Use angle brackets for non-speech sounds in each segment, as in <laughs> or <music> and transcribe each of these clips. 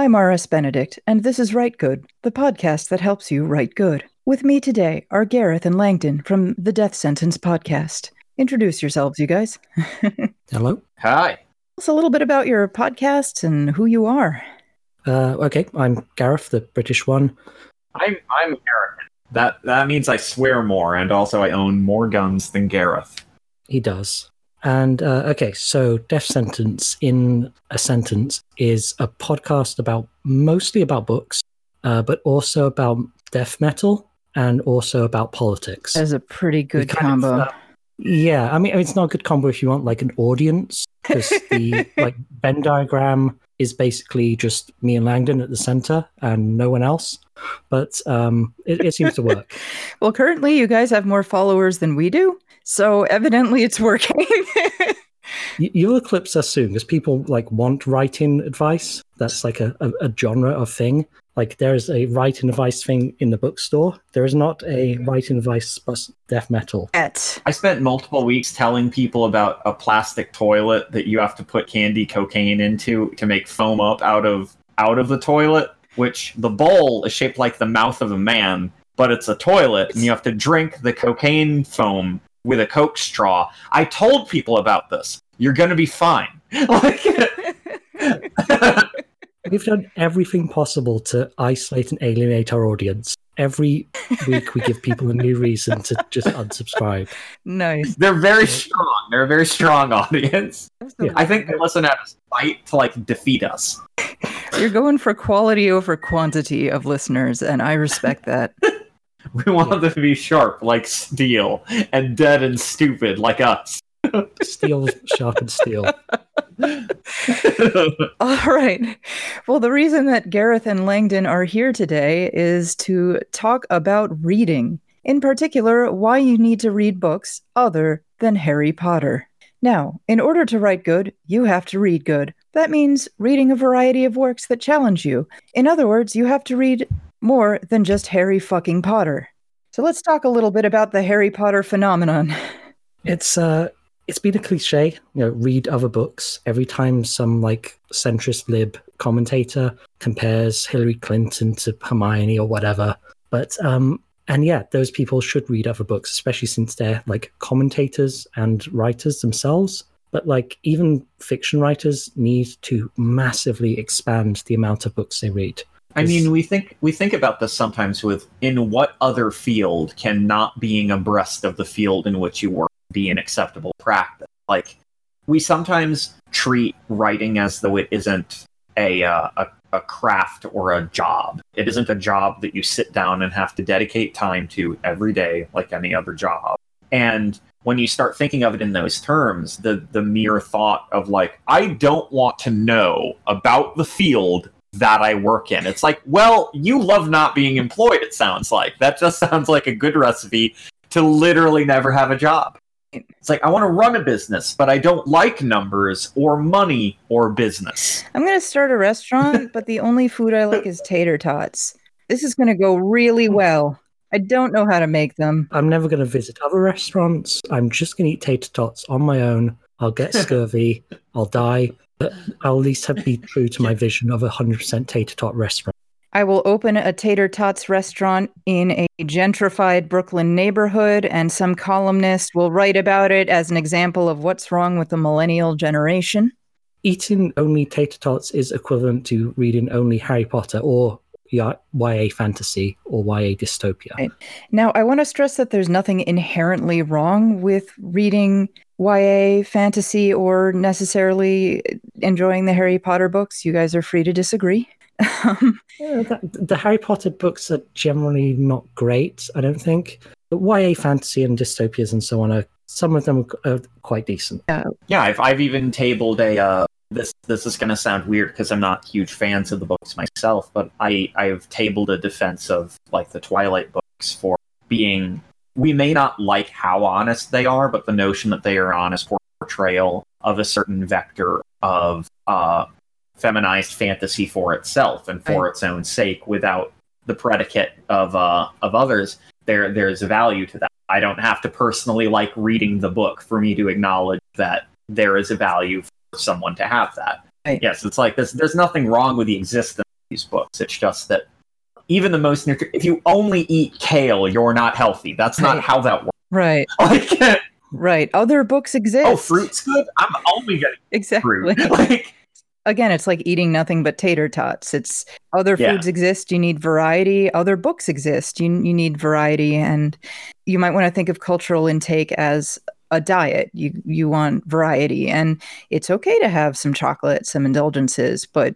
I'm R.S. Benedict, and this is Write Good, the podcast that helps you write good. With me today are Gareth and Langdon from the Death Sentence podcast. Introduce yourselves, you guys. <laughs> Hello. Hi. Tell us a little bit about your podcasts and who you are. Uh, okay, I'm Gareth, the British one. I'm I'm American. That that means I swear more, and also I own more guns than Gareth. He does. And uh, okay, so Death Sentence in a Sentence is a podcast about mostly about books, uh, but also about death metal and also about politics. That's a pretty good kind of, combo. uh, yeah, I mean, it's not a good combo if you want like an audience, because the <laughs> like Venn diagram is basically just me and Langdon at the center and no one else. But um, it, it seems to work. <laughs> well, currently, you guys have more followers than we do, so evidently it's working. <laughs> You, you'll eclipse us soon because people like want writing advice. That's like a, a, a genre of thing. Like there's a writing advice thing in the bookstore. There is not a mm-hmm. writing advice plus death metal. At I spent multiple weeks telling people about a plastic toilet that you have to put candy cocaine into to make foam up out of out of the toilet, which the bowl is shaped like the mouth of a man, but it's a toilet and you have to drink the cocaine foam with a coke straw. I told people about this. You're going to be fine. <laughs> Like <laughs> <laughs> We've done everything possible to isolate and alienate our audience. Every week we give people a new reason to just unsubscribe. nice. they're very strong. They're a very strong audience. Yeah. I think they listen out of spite to like defeat us. You're going for quality over quantity of listeners, and I respect that. <laughs> We want them to be sharp like steel and dead and stupid like us. Steel sharpens steel. <laughs> All right. Well, the reason that Gareth and Langdon are here today is to talk about reading. In particular, why you need to read books other than Harry Potter. Now, in order to write good, you have to read good. That means reading a variety of works that challenge you. In other words, you have to read more than just Harry fucking Potter. So let's talk a little bit about the Harry Potter phenomenon. It's uh it's been a cliche, you know, read other books. Every time some like centrist lib commentator compares Hillary Clinton to Hermione or whatever. But um and yeah, those people should read other books, especially since they're like commentators and writers themselves. But like even fiction writers need to massively expand the amount of books they read. I mean, we think we think about this sometimes with in what other field can not being abreast of the field in which you work be an acceptable practice? Like we sometimes treat writing as though it isn't a uh, a a craft or a job. It isn't a job that you sit down and have to dedicate time to every day like any other job. And when you start thinking of it in those terms, the the mere thought of like I don't want to know about the field that I work in. It's like, well, you love not being employed it sounds like. That just sounds like a good recipe to literally never have a job. It's like I want to run a business, but I don't like numbers or money or business. I'm going to start a restaurant, <laughs> but the only food I like is tater tots. This is going to go really hmm. well. I don't know how to make them. I'm never going to visit other restaurants. I'm just going to eat tater tots on my own. I'll get <laughs> scurvy. I'll die. But I'll at least have be true to my vision of a 100% tater tot restaurant. I will open a tater tots restaurant in a gentrified Brooklyn neighborhood, and some columnist will write about it as an example of what's wrong with the millennial generation. Eating only tater tots is equivalent to reading only Harry Potter or YA fantasy or YA dystopia. Right. Now, I want to stress that there's nothing inherently wrong with reading YA fantasy or necessarily enjoying the Harry Potter books. You guys are free to disagree. Um, Yeah, that, the Harry Potter books are generally not great, I don't think. But YA fantasy and dystopias and so on are some of them are quite decent. Yeah, I've I've even tabled a uh, this this is going to sound weird because I'm not huge fans of the books myself, but I I've tabled a defense of like the Twilight books for being we may not like how honest they are, but the notion that they are honest portrayal of a certain vector of uh, feminized fantasy for itself and for Right. its own sake without the predicate of uh, of others. There there's a value to that. I don't have to personally like reading the book for me to acknowledge that there is a value for someone to have that. Right. Yes, it's like this. There's nothing wrong with the existence of these books. It's just that even the most nutri- if you only eat kale, you're not healthy. That's not Right. how that works. Right. <laughs> Like, Right. Other books exist. oh, fruit's good. I'm only getting Exactly. fruit. <laughs> Like, Again, it's like eating nothing but tater tots. It's other Yeah. foods exist. You need variety. Other books exist. You you need variety, and you might want to think of cultural intake as a diet. You you want variety, and it's okay to have some chocolate, some indulgences, but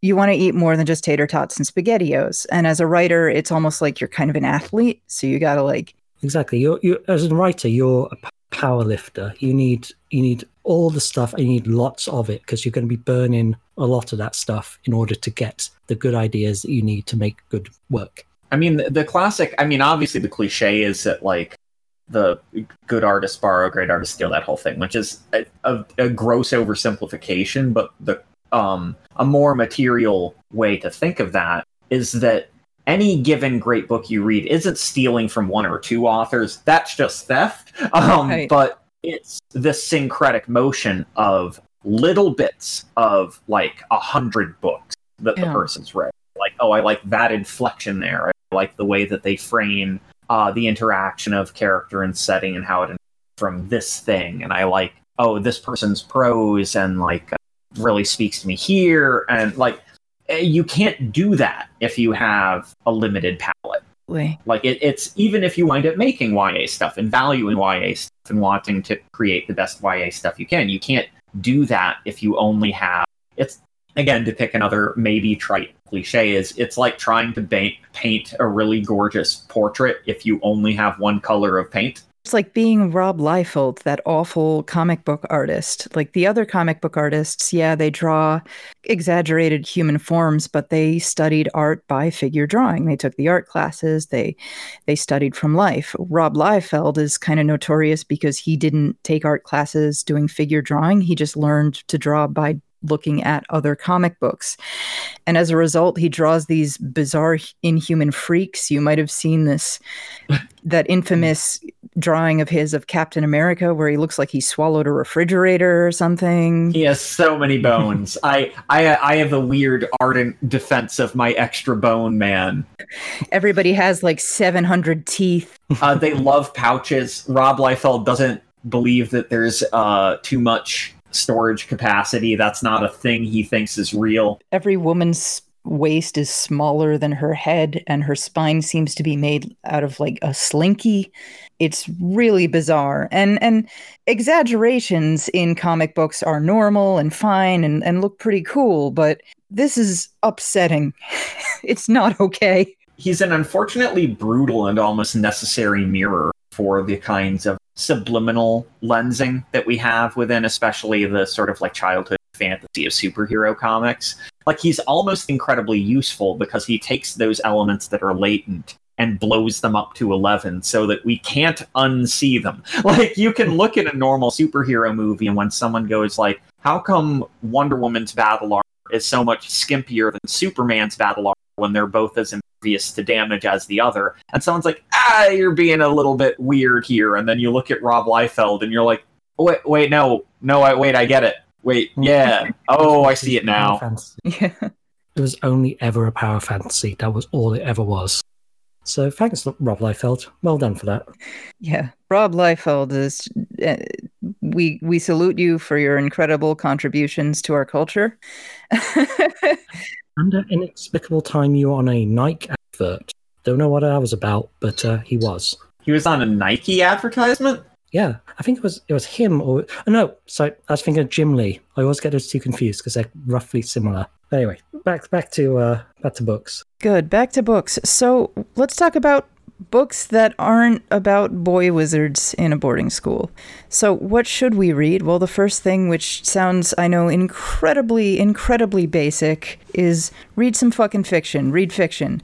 you want to eat more than just tater tots and spaghettios. And as a writer, it's almost like you're kind of an athlete, so you got to like Exactly. You're, you as a writer, you're a power lifter. You need you need all the stuff, and you need lots of it because you're going to be burning a lot of that stuff in order to get the good ideas that you need to make good work. I mean, the, the classic. I mean, obviously, the cliche is that like the good artists borrow, great artists steal. That whole thing, which is a, a, a gross oversimplification, but the um a more material way to think of that is that any given great book you read isn't stealing from one or two authors. That's just theft. <laughs> Um, Right. But it's this syncretic motion of little bits of like a hundred books that the person's read. Like, oh, I like that inflection there. I like the way that they frame uh, the interaction of character and setting and how it from this thing. And I like, oh, this person's prose and like uh, really speaks to me here. And like, Eh, you can't do that if you have a limited palette. Like it, it's even if you wind up making YA stuff and valuing YA stuff and wanting to create the best YA stuff you can, you can't do that if you only have. It's again to pick another maybe trite cliche is it's like trying to paint a really gorgeous portrait if you only have one color of paint. It's like being Rob Liefeld, that awful comic book artist. Like the other comic book artists, yeah, they draw exaggerated human forms, but they studied art by figure drawing. They took the art classes, they they studied from life. Rob Liefeld is kind of notorious because he didn't take art classes doing figure drawing. He just learned to draw by looking at other comic books. And as a result, he draws these bizarre inhuman freaks. You might have seen this <laughs> that infamous drawing of his of Captain America where he looks like he swallowed a refrigerator or something. He has so many bones. I, I I have a weird ardent defense of my extra bone man. Everybody has like 700 teeth. Uh, they love pouches. Rob Liefeld doesn't believe that there's uh, too much storage capacity. That's not a thing he thinks is real. Every woman's waist is smaller than her head and her spine seems to be made out of like a slinky. It's really bizarre. And and exaggerations in comic books are normal and fine and, and look pretty cool, but this is upsetting. <laughs> it's not okay. He's an unfortunately brutal and almost necessary mirror for the kinds of subliminal lensing that we have within, especially the sort of like childhood fantasy of superhero comics. Like he's almost incredibly useful because he takes those elements that are latent and blows them up to 11 so that we can't unsee them. <laughs> Like you can look at a normal superhero movie and when someone goes like, how come Wonder Woman's battle armor is so much skimpier than Superman's battle armor when they're both as impervious to damage as the other? And someone's like, ah, you're being a little bit weird here. And then you look at Rob Liefeld and you're like, wait, wait, no, no, I, wait, I get it. Wait, yeah. Oh, I see it now. <laughs> Yeah. It was only ever a power fantasy. That was all it ever was. So thanks, Rob Liefeld. Well done for that. Yeah, Rob Liefeld is. Uh, we we salute you for your incredible contributions to our culture. <laughs> And an inexplicable time you were on a Nike advert. Don't know what that was about, but uh, he was. He was on a Nike advertisement? Yeah, I think it was it was him or oh, no. So I was thinking of Jim Lee. I always get those two confused because they're roughly similar. Anyway, back back to uh, back to books. Good. Back to books. So let's talk about books that aren't about boy wizards in a boarding school. So what should we read? Well, the first thing, which sounds I know incredibly incredibly basic, is read some fucking fiction. Read fiction.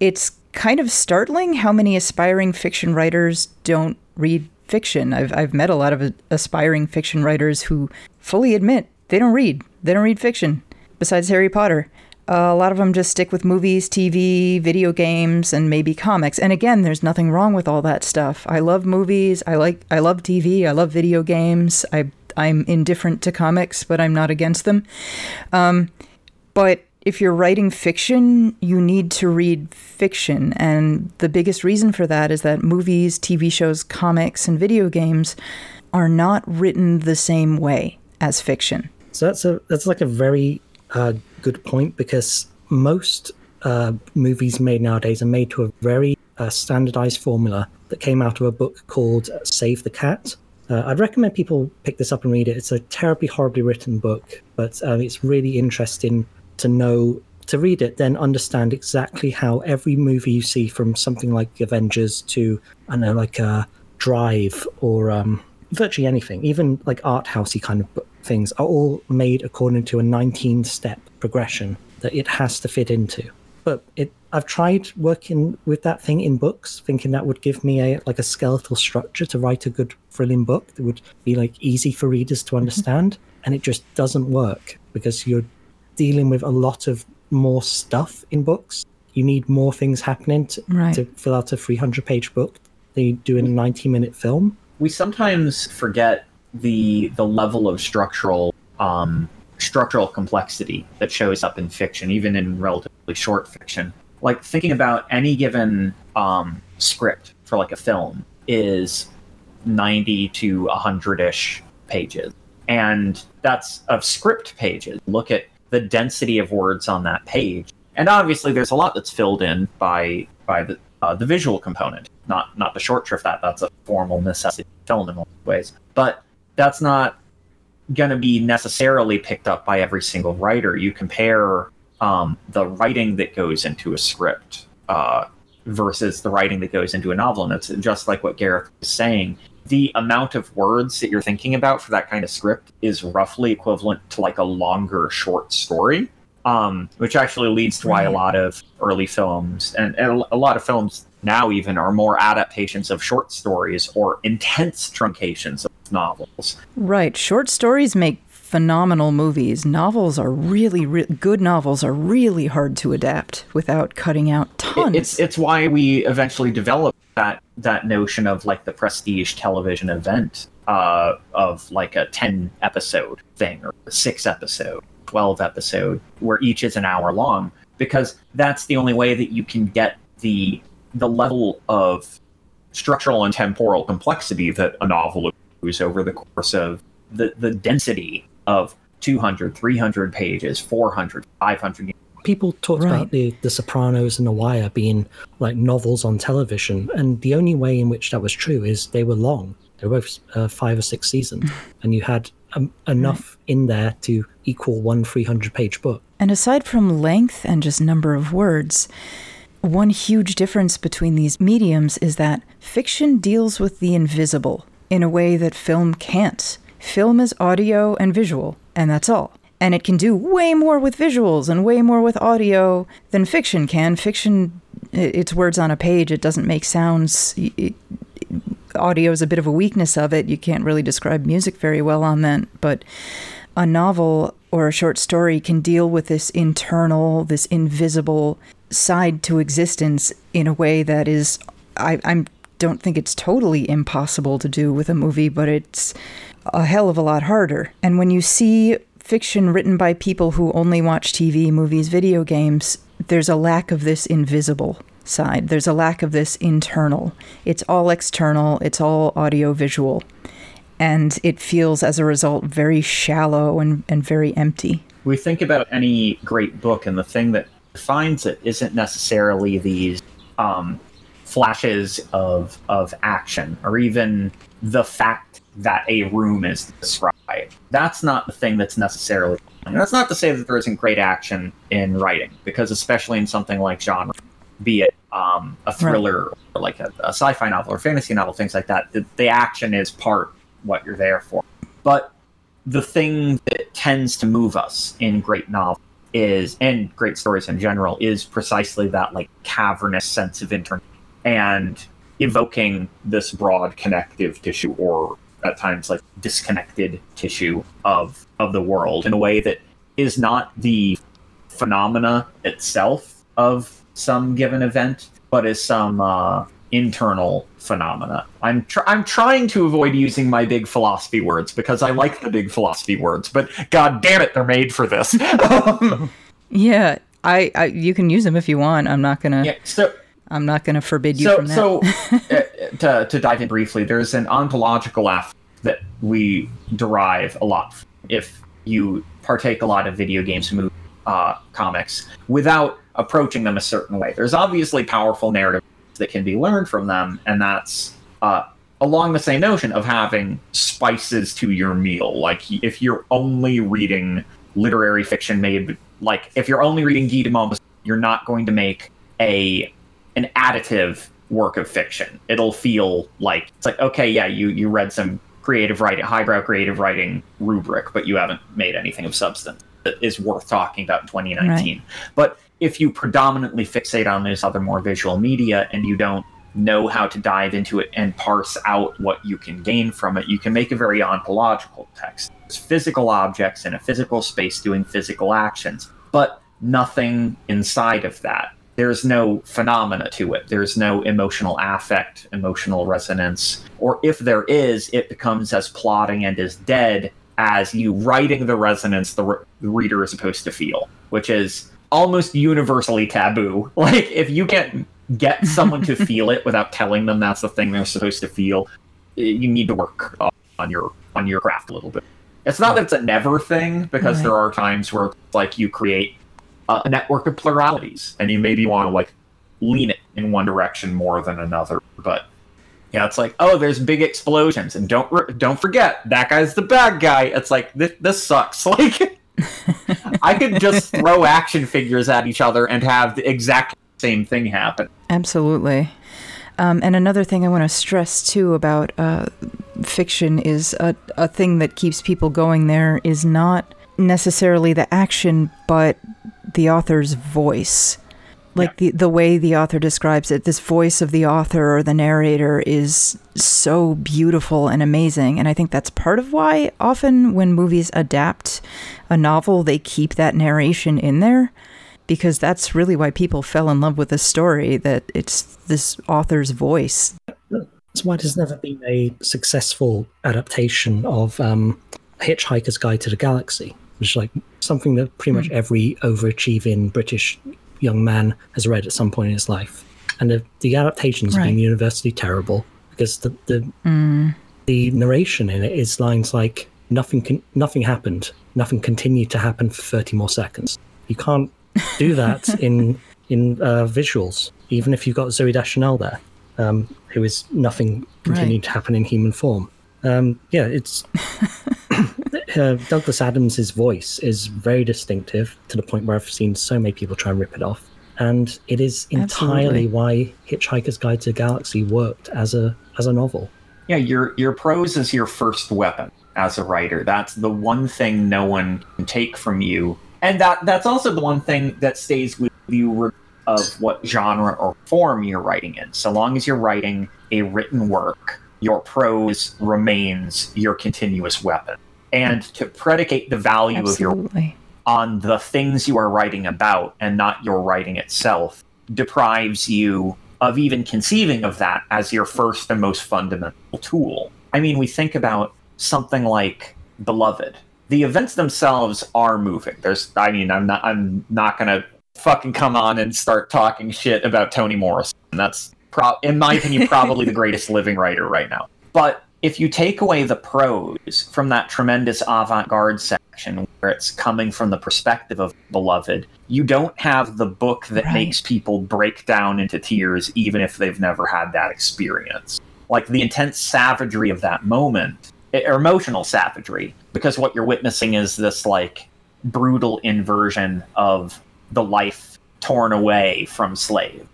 It's kind of startling how many aspiring fiction writers don't read fiction. I've I've met a lot of aspiring fiction writers who fully admit they don't read. They don't read fiction. Besides Harry Potter, a lot of them just stick with movies, TV, video games, and maybe comics. And again, there's nothing wrong with all that stuff. I love movies. I like I love TV. I love video games. I I'm indifferent to comics, but I'm not against them. Um, but if you're writing fiction, you need to read fiction. And the biggest reason for that is that movies, TV shows, comics, and video games are not written the same way as fiction. So that's a that's like a very uh, good point because most uh, movies made nowadays are made to a very uh, standardized formula that came out of a book called Save the Cat. Uh, I'd recommend people pick this up and read it. It's a terribly, horribly written book, but um, it's really interesting to know to read it, then understand exactly how every movie you see from something like Avengers to I don't know, like uh, Drive or um, virtually anything, even like art housey kind of things, are all made according to a 19 step progression that it has to fit into. But it, I've tried working with that thing in books, thinking that would give me a like a skeletal structure to write a good, thrilling book that would be like easy for readers to mm-hmm. understand, and it just doesn't work because you're dealing with a lot of more stuff in books. You need more things happening to, Right. to fill out a 300 page book than you do in a 90 minute film. we sometimes forget the the level of structural um, structural complexity that shows up in fiction, even in relatively short fiction. Like thinking about any given um, script for like a film is ninety to hundred ish pages, and that's of script pages. Look at the density of words on that page, and obviously there's a lot that's filled in by by the uh, the visual component, not not the short shrift. That that's a formal necessity of film in most ways, but that's not going to be necessarily picked up by every single writer. You compare um, the writing that goes into a script uh, versus the writing that goes into a novel, and it's just like what Gareth was saying. The amount of words that you're thinking about for that kind of script is roughly equivalent to like a longer short story um, which actually leads to why a lot of early films and, and a lot of films now even are more adaptations of short stories or intense truncations of novels. Right. Short stories make phenomenal movies. Novels are really, re- good novels are really hard to adapt without cutting out It- tons. it's it's why we eventually developed that that notion of like the prestige television event uh, of like a ten episode thing or a six episode, twelve episode, where each is an hour long, because that's the only way that you can get the the level of structural and temporal complexity that a novel accrues over the course of the, the density of 200 300 pages 400 500 people talked Right. about the the sopranos and the wire being like novels on television and the only way in which that was true is they were long. They were both uh, five or six seasons <laughs> and you had um, enough in there to equal one 300 page book. And aside from length and just number of words, one huge difference between these mediums is that fiction deals with the invisible in a way that film can't. Film is audio and visual, and that's all. And it can do way more with visuals and way more with audio than fiction can. Fiction, it's words on a page, it doesn't make sounds. It, audio is a bit of a weakness of it. You can't really describe music very well on that, but a novel or a short story can deal with this internal, this invisible side to existence in a way that is, I I'm, don't think it's totally impossible to do with a movie, but it's a hell of a lot harder. And when you see fiction written by people who only watch TV, movies, video games, there's a lack of this invisible side. There's a lack of this internal. It's all external, it's all audio visual and it feels as a result very shallow and, and very empty. we think about any great book and the thing that defines it isn't necessarily these um, flashes of of action or even the fact that a room is described. That's not the thing that's necessarily and that's not to say that there isn't great action in writing because especially in something like genre be it um, a thriller or like a, a sci-fi novel or fantasy novel things like that the, the action is part what you're there for. But the thing that tends to move us in great novels is and great stories in general is precisely that like cavernous sense of internal and evoking this broad connective tissue or at times like disconnected tissue of of the world in a way that is not the phenomena itself of some given event but is some uh, internal phenomena. I'm tr- I'm trying to avoid using my big philosophy words because I like the big philosophy words, but god damn it, they're made for this. <laughs> Um, Yeah, I, I you can use them if you want. I'm not gonna. Yeah, so I'm not gonna forbid you so from that. so <laughs> uh, to to dive in briefly, there's an ontological aspect that we derive a lot from if you partake a lot of video games, movies, uh, comics, without approaching them a certain way. There's obviously powerful narrative that can be learned from them, and that's uh, along the same notion of having spices to your meal. Like if you're only reading literary fiction made like if you're only reading Guy de Maupassant, you're not going to make a an additive work of fiction. It'll feel like it's like okay, yeah, you you read some creative writing, highbrow creative writing rubric, but you haven't made anything of substance that is worth talking about in 2019. Right. But if you predominantly fixate on those other more visual media and you don't know how to dive into it and parse out what you can gain from it, you can make a very ontological text. It's physical objects in a physical space doing physical actions, but nothing inside of that. There's no phenomena to it. There's no emotional affect, emotional resonance. Or if there is, it becomes as plotting and as dead as you writing the resonance the, re- the reader is supposed to feel, which is almost universally taboo. <laughs> Like if you can't get someone to <laughs> feel it without telling them that's the thing they're supposed to feel, you need to work on your on your craft a little bit. It's not that it's a never thing because Right. there are times where like you create a a network of pluralities and you maybe want to like lean it in one direction more than another, but yeah, it's like, oh, there's big explosions, and don't re- don't forget that guy's the bad guy. It's like this, this sucks. <laughs> Like, I could just <laughs> throw action figures at each other and have the exact same thing happen. Absolutely. Um, and another thing I want to stress too about uh, fiction is a, a thing that keeps people going there is not necessarily the action, but the author's voice. Like the, the way the author describes it, this voice of the author or the narrator is so beautiful and amazing. And I think that's part of why often when movies adapt a novel, they keep that narration in there because that's really why people fell in love with the story that it's this author's voice That's why there's never been a successful adaptation of um, Hitchhiker's Guide to the Galaxy, which is like something that pretty much every overachieving British young man has read at some point in his life. And the, the adaptations have been universally terrible because the, the the narration in it is lines like nothing can, nothing happened, nothing continued to happen for 30 more seconds. You can't do that <laughs> in in uh, visuals, even if you've got Zooey Deschanel there, um, who is nothing continued to happen in human form. Um, yeah, it's <laughs> uh, Douglas Adams' voice is very distinctive to the point where I've seen so many people try and rip it off, and it is entirely Absolutely. why Hitchhiker's Guide to the Galaxy worked as a as a novel. Yeah, your your prose is your first weapon as a writer. That's the one thing no one can take from you, and that that's also the one thing that stays with you of what genre or form you're writing in. So long as you're writing a written work, your prose remains your continuous weapon. And to predicate the value of your absolutely on the things you are writing about and not your writing itself deprives you of even conceiving of that as your first and most fundamental tool. I mean, we think about something like Beloved. The events themselves are moving. There's I mean, I'm not I'm not going to fucking come on and start talking shit about Toni Morrison. That's pro- in my opinion probably the <laughs> greatest living writer right now. But if you take away the prose from that tremendous avant-garde section where it's coming from the perspective of beloved you don't have the book that Right. makes people break down into tears even if they've never had that experience like the intense savagery of that moment or emotional savagery because what you're witnessing is this like brutal inversion of the life torn away from slave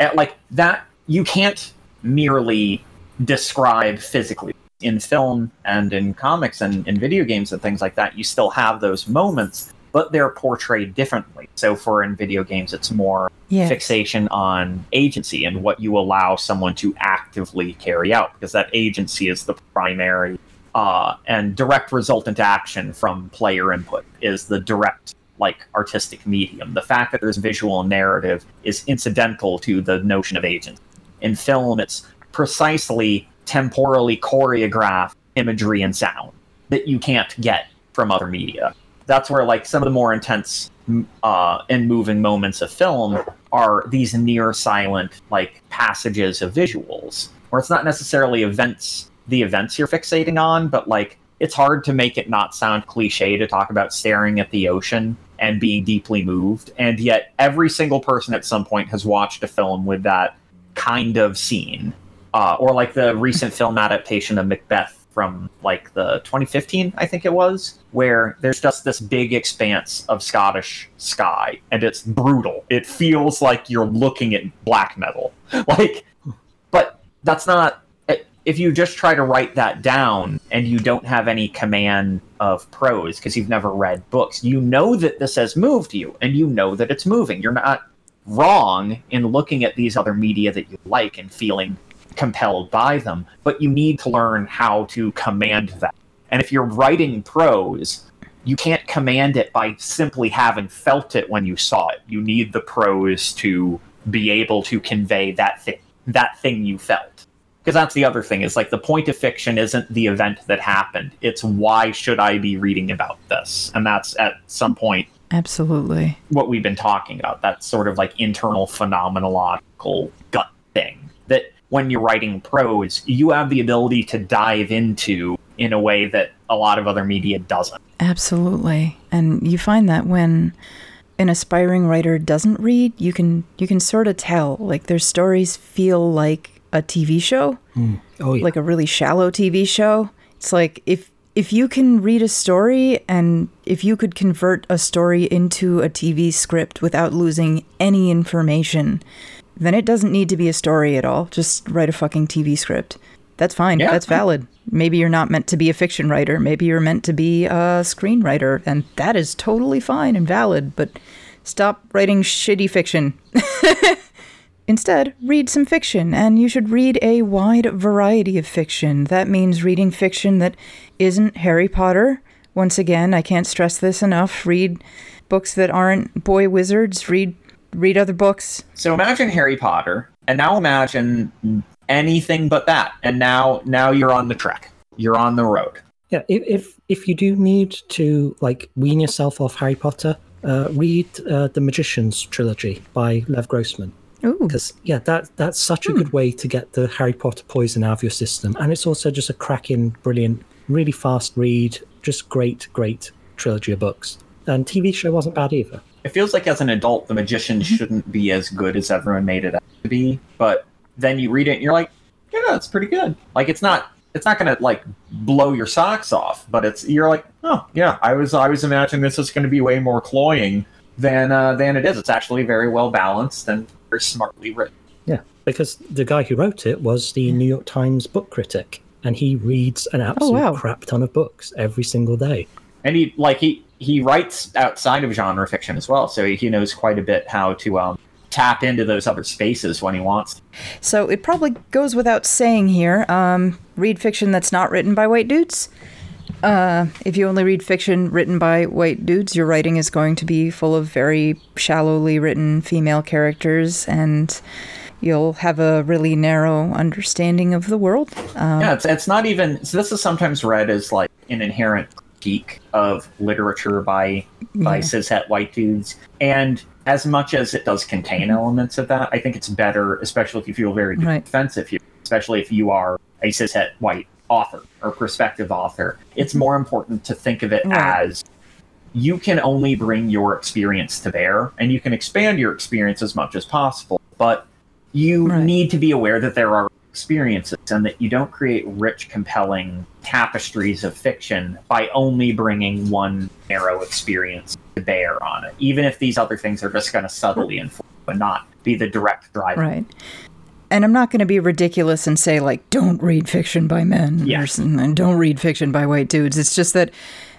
and, like that you can't merely describe physically. In film and in comics and in video games and things like that you still have those moments but they're portrayed differently. So for in video games it's more yeah fixation on agency and what you allow someone to actively carry out because that agency is the primary uh, and direct resultant action from player input is the direct like artistic medium. The fact that there's visual narrative is incidental to the notion of agency. In film it's precisely temporally choreographed imagery and sound that you can't get from other media. That's where like some of the more intense uh, and moving moments of film are these near silent like passages of visuals, where it's not necessarily events, the events you're fixating on, but like it's hard to make it not sound cliche to talk about staring at the ocean and being deeply moved, and yet every single person at some point has watched a film with that kind of scene, uh, or like the recent film adaptation of Macbeth from like the 2015 i think it was where there's just this big expanse of scottish sky and it's brutal. It feels like you're looking at black metal. <laughs> Like but that's not if you just try to write that down and you don't have any command of prose because you've never read books you know that this has moved you and you know that it's moving. You're not wrong in looking at these other media that you like and feeling compelled by them, but you need to learn how to command that. And if you're writing prose, you can't command it by simply having felt it when you saw it. You need the prose to be able to convey that thing, that thing you felt. Because that's the other thing is like the point of fiction isn't the event that happened. It's why should I be reading about this? And that's at some point Absolutely. what we've been talking about. That sort of like internal phenomenological gut thing when you're writing prose, you have the ability to dive into in a way that a lot of other media doesn't. Absolutely. And you find that when an aspiring writer doesn't read, you can you can sort of tell like their stories feel like a TV show, hmm. Oh yeah. like a really shallow TV show. It's like if if you can read a story and if you could convert a story into a TV script without losing any information, then it doesn't need to be a story at all. Just write a fucking TV script. That's fine. Yeah. That's valid. Maybe you're not meant to be a fiction writer. Maybe you're meant to be a screenwriter, and that is totally fine and valid. But stop writing shitty fiction. <laughs> Instead, read some fiction, and you should read a wide variety of fiction. That means reading fiction that isn't Harry Potter. Once again, I can't stress this enough. Read books that aren't boy wizards. Read read other books. So imagine Harry Potter, and now imagine anything but that. And now now you're on the trek. You're on the road. Yeah, if, if if you do need to like wean yourself off Harry Potter, uh, read uh, the Magician's trilogy by Lev Grossman Ooh, because yeah, that that's such a good way to get the Harry Potter poison out of your system, and it's also just a cracking, brilliant, really fast read, just great, great trilogy of books. And TV show wasn't bad either. It feels like as an adult, the magician shouldn't be as good as everyone made it out to be. But then you read it, and you're like, yeah, that's pretty good. Like it's not. It's not gonna like blow your socks off, but it's you're like, oh yeah, I was I was imagining this is going to be way more cloying than uh, than it is. It's actually very well balanced and very smartly written. Yeah, because the guy who wrote it was the New York Times book critic, and he reads an absolute wow. crap ton of books every single day. and he like he he writes outside of genre fiction as well so he, knows quite a bit how to um, tap into those other spaces when he wants so it probably goes without saying here. Um, read fiction that's not written by white dudes. Uh, if you only read fiction written by white dudes, your writing is going to be full of very shallowly written female characters, and you'll have a really narrow understanding of the world. Um, yeah it's, it's not even so this is sometimes read as like an inherent critique of literature by by Yeah. cishet white dudes and as much as it does contain mm-hmm. elements of that i think it's better especially if you feel very Right. defensive here especially if you are a cishet white author or prospective author it's mm-hmm. more important to think of it Right. as you can only bring your experience to bear and you can expand your experience as much as possible but you Right. need to be aware that there are experiences and that you don't create rich compelling tapestries of fiction by only bringing one narrow experience to bear on it even if these other things are just going to subtly inform but not be the direct driver Right. And I'm not going to be ridiculous and say, like, don't read fiction by men Yeah. or and don't read fiction by white dudes. It's just that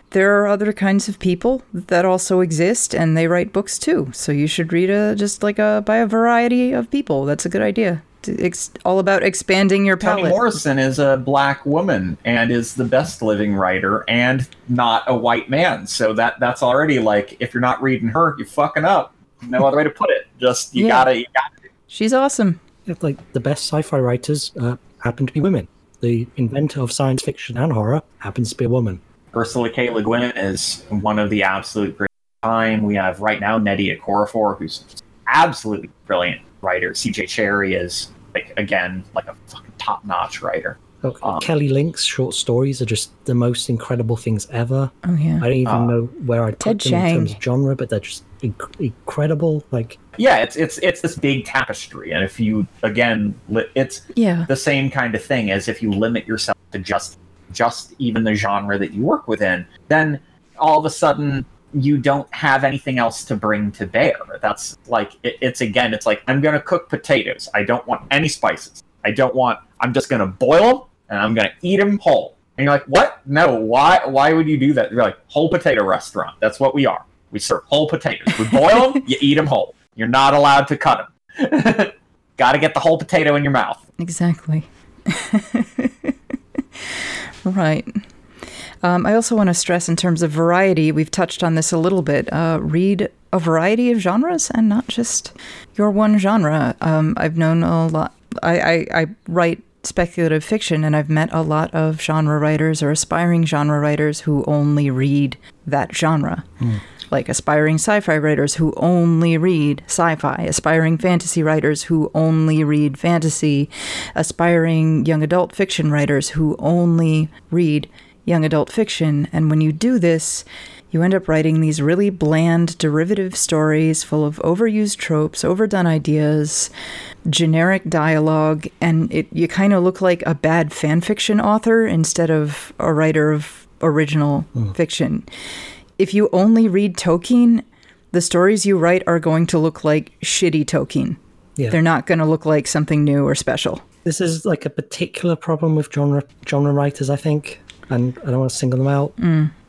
there are other kinds of people that also exist and they write books too. So you should read a, just like a, by a variety of people. That's a good idea. It's all about expanding your Toni palette. Morrison is a black woman and is the best living writer and not a white man. So that that's already like if you're not reading her, you're fucking up. No other way to put it. Just you Yeah. gotta you gotta She's awesome. Yeah, like the best sci-fi writers uh, happen to be women. The inventor of science fiction and horror happens to be a woman. Ursula K. Le Guin is one of the absolute great time. We have right now Nnedi Okorafor, who's absolutely brilliant writer. CJ Cherryh is like again like a fucking top notch writer. Okay. Um, Kelly Link's short stories are just the most incredible things ever. Oh yeah. I don't even Uh, know where I'd Ted put them in terms of genre, but they're just inc- incredible. Like, Yeah, it's it's it's this big tapestry, and if you again, li- it's Yeah. the same kind of thing as if you limit yourself to just just even the genre that you work within, then all of a sudden you don't have anything else to bring to bear. That's like it, it's again, it's like I'm gonna cook potatoes. I don't want any spices. I don't want. I'm just gonna boil them and I'm gonna eat them whole. And you're like, what? No, why? Why would you do that? You're like whole potato restaurant. That's what we are. We serve whole potatoes. We boil them, you eat them whole. You're not allowed to cut them. Got to get the whole potato in your mouth. Exactly. <laughs> right. Um, I also want to stress, in terms of variety, we've touched on this a little bit. Uh, read a variety of genres and not just your one genre. Um, I've known a lot. I, I, I write speculative fiction, and I've met a lot of genre writers or aspiring genre writers who only read that genre. Like aspiring sci fi writers who only read sci fi, aspiring fantasy writers who only read fantasy, aspiring young adult fiction writers who only read young adult fiction. And when you do this, you end up writing these really bland derivative stories full of overused tropes, overdone ideas, generic dialogue, and it you kind of look like a bad fan fiction author instead of a writer of original hmm. fiction. If you only read Tolkien, the stories you write are going to look like shitty Tolkien. yeah. They're not going to look like something new or special. this is like a particular problem with genre genre writers, I think, and I don't want to single them out,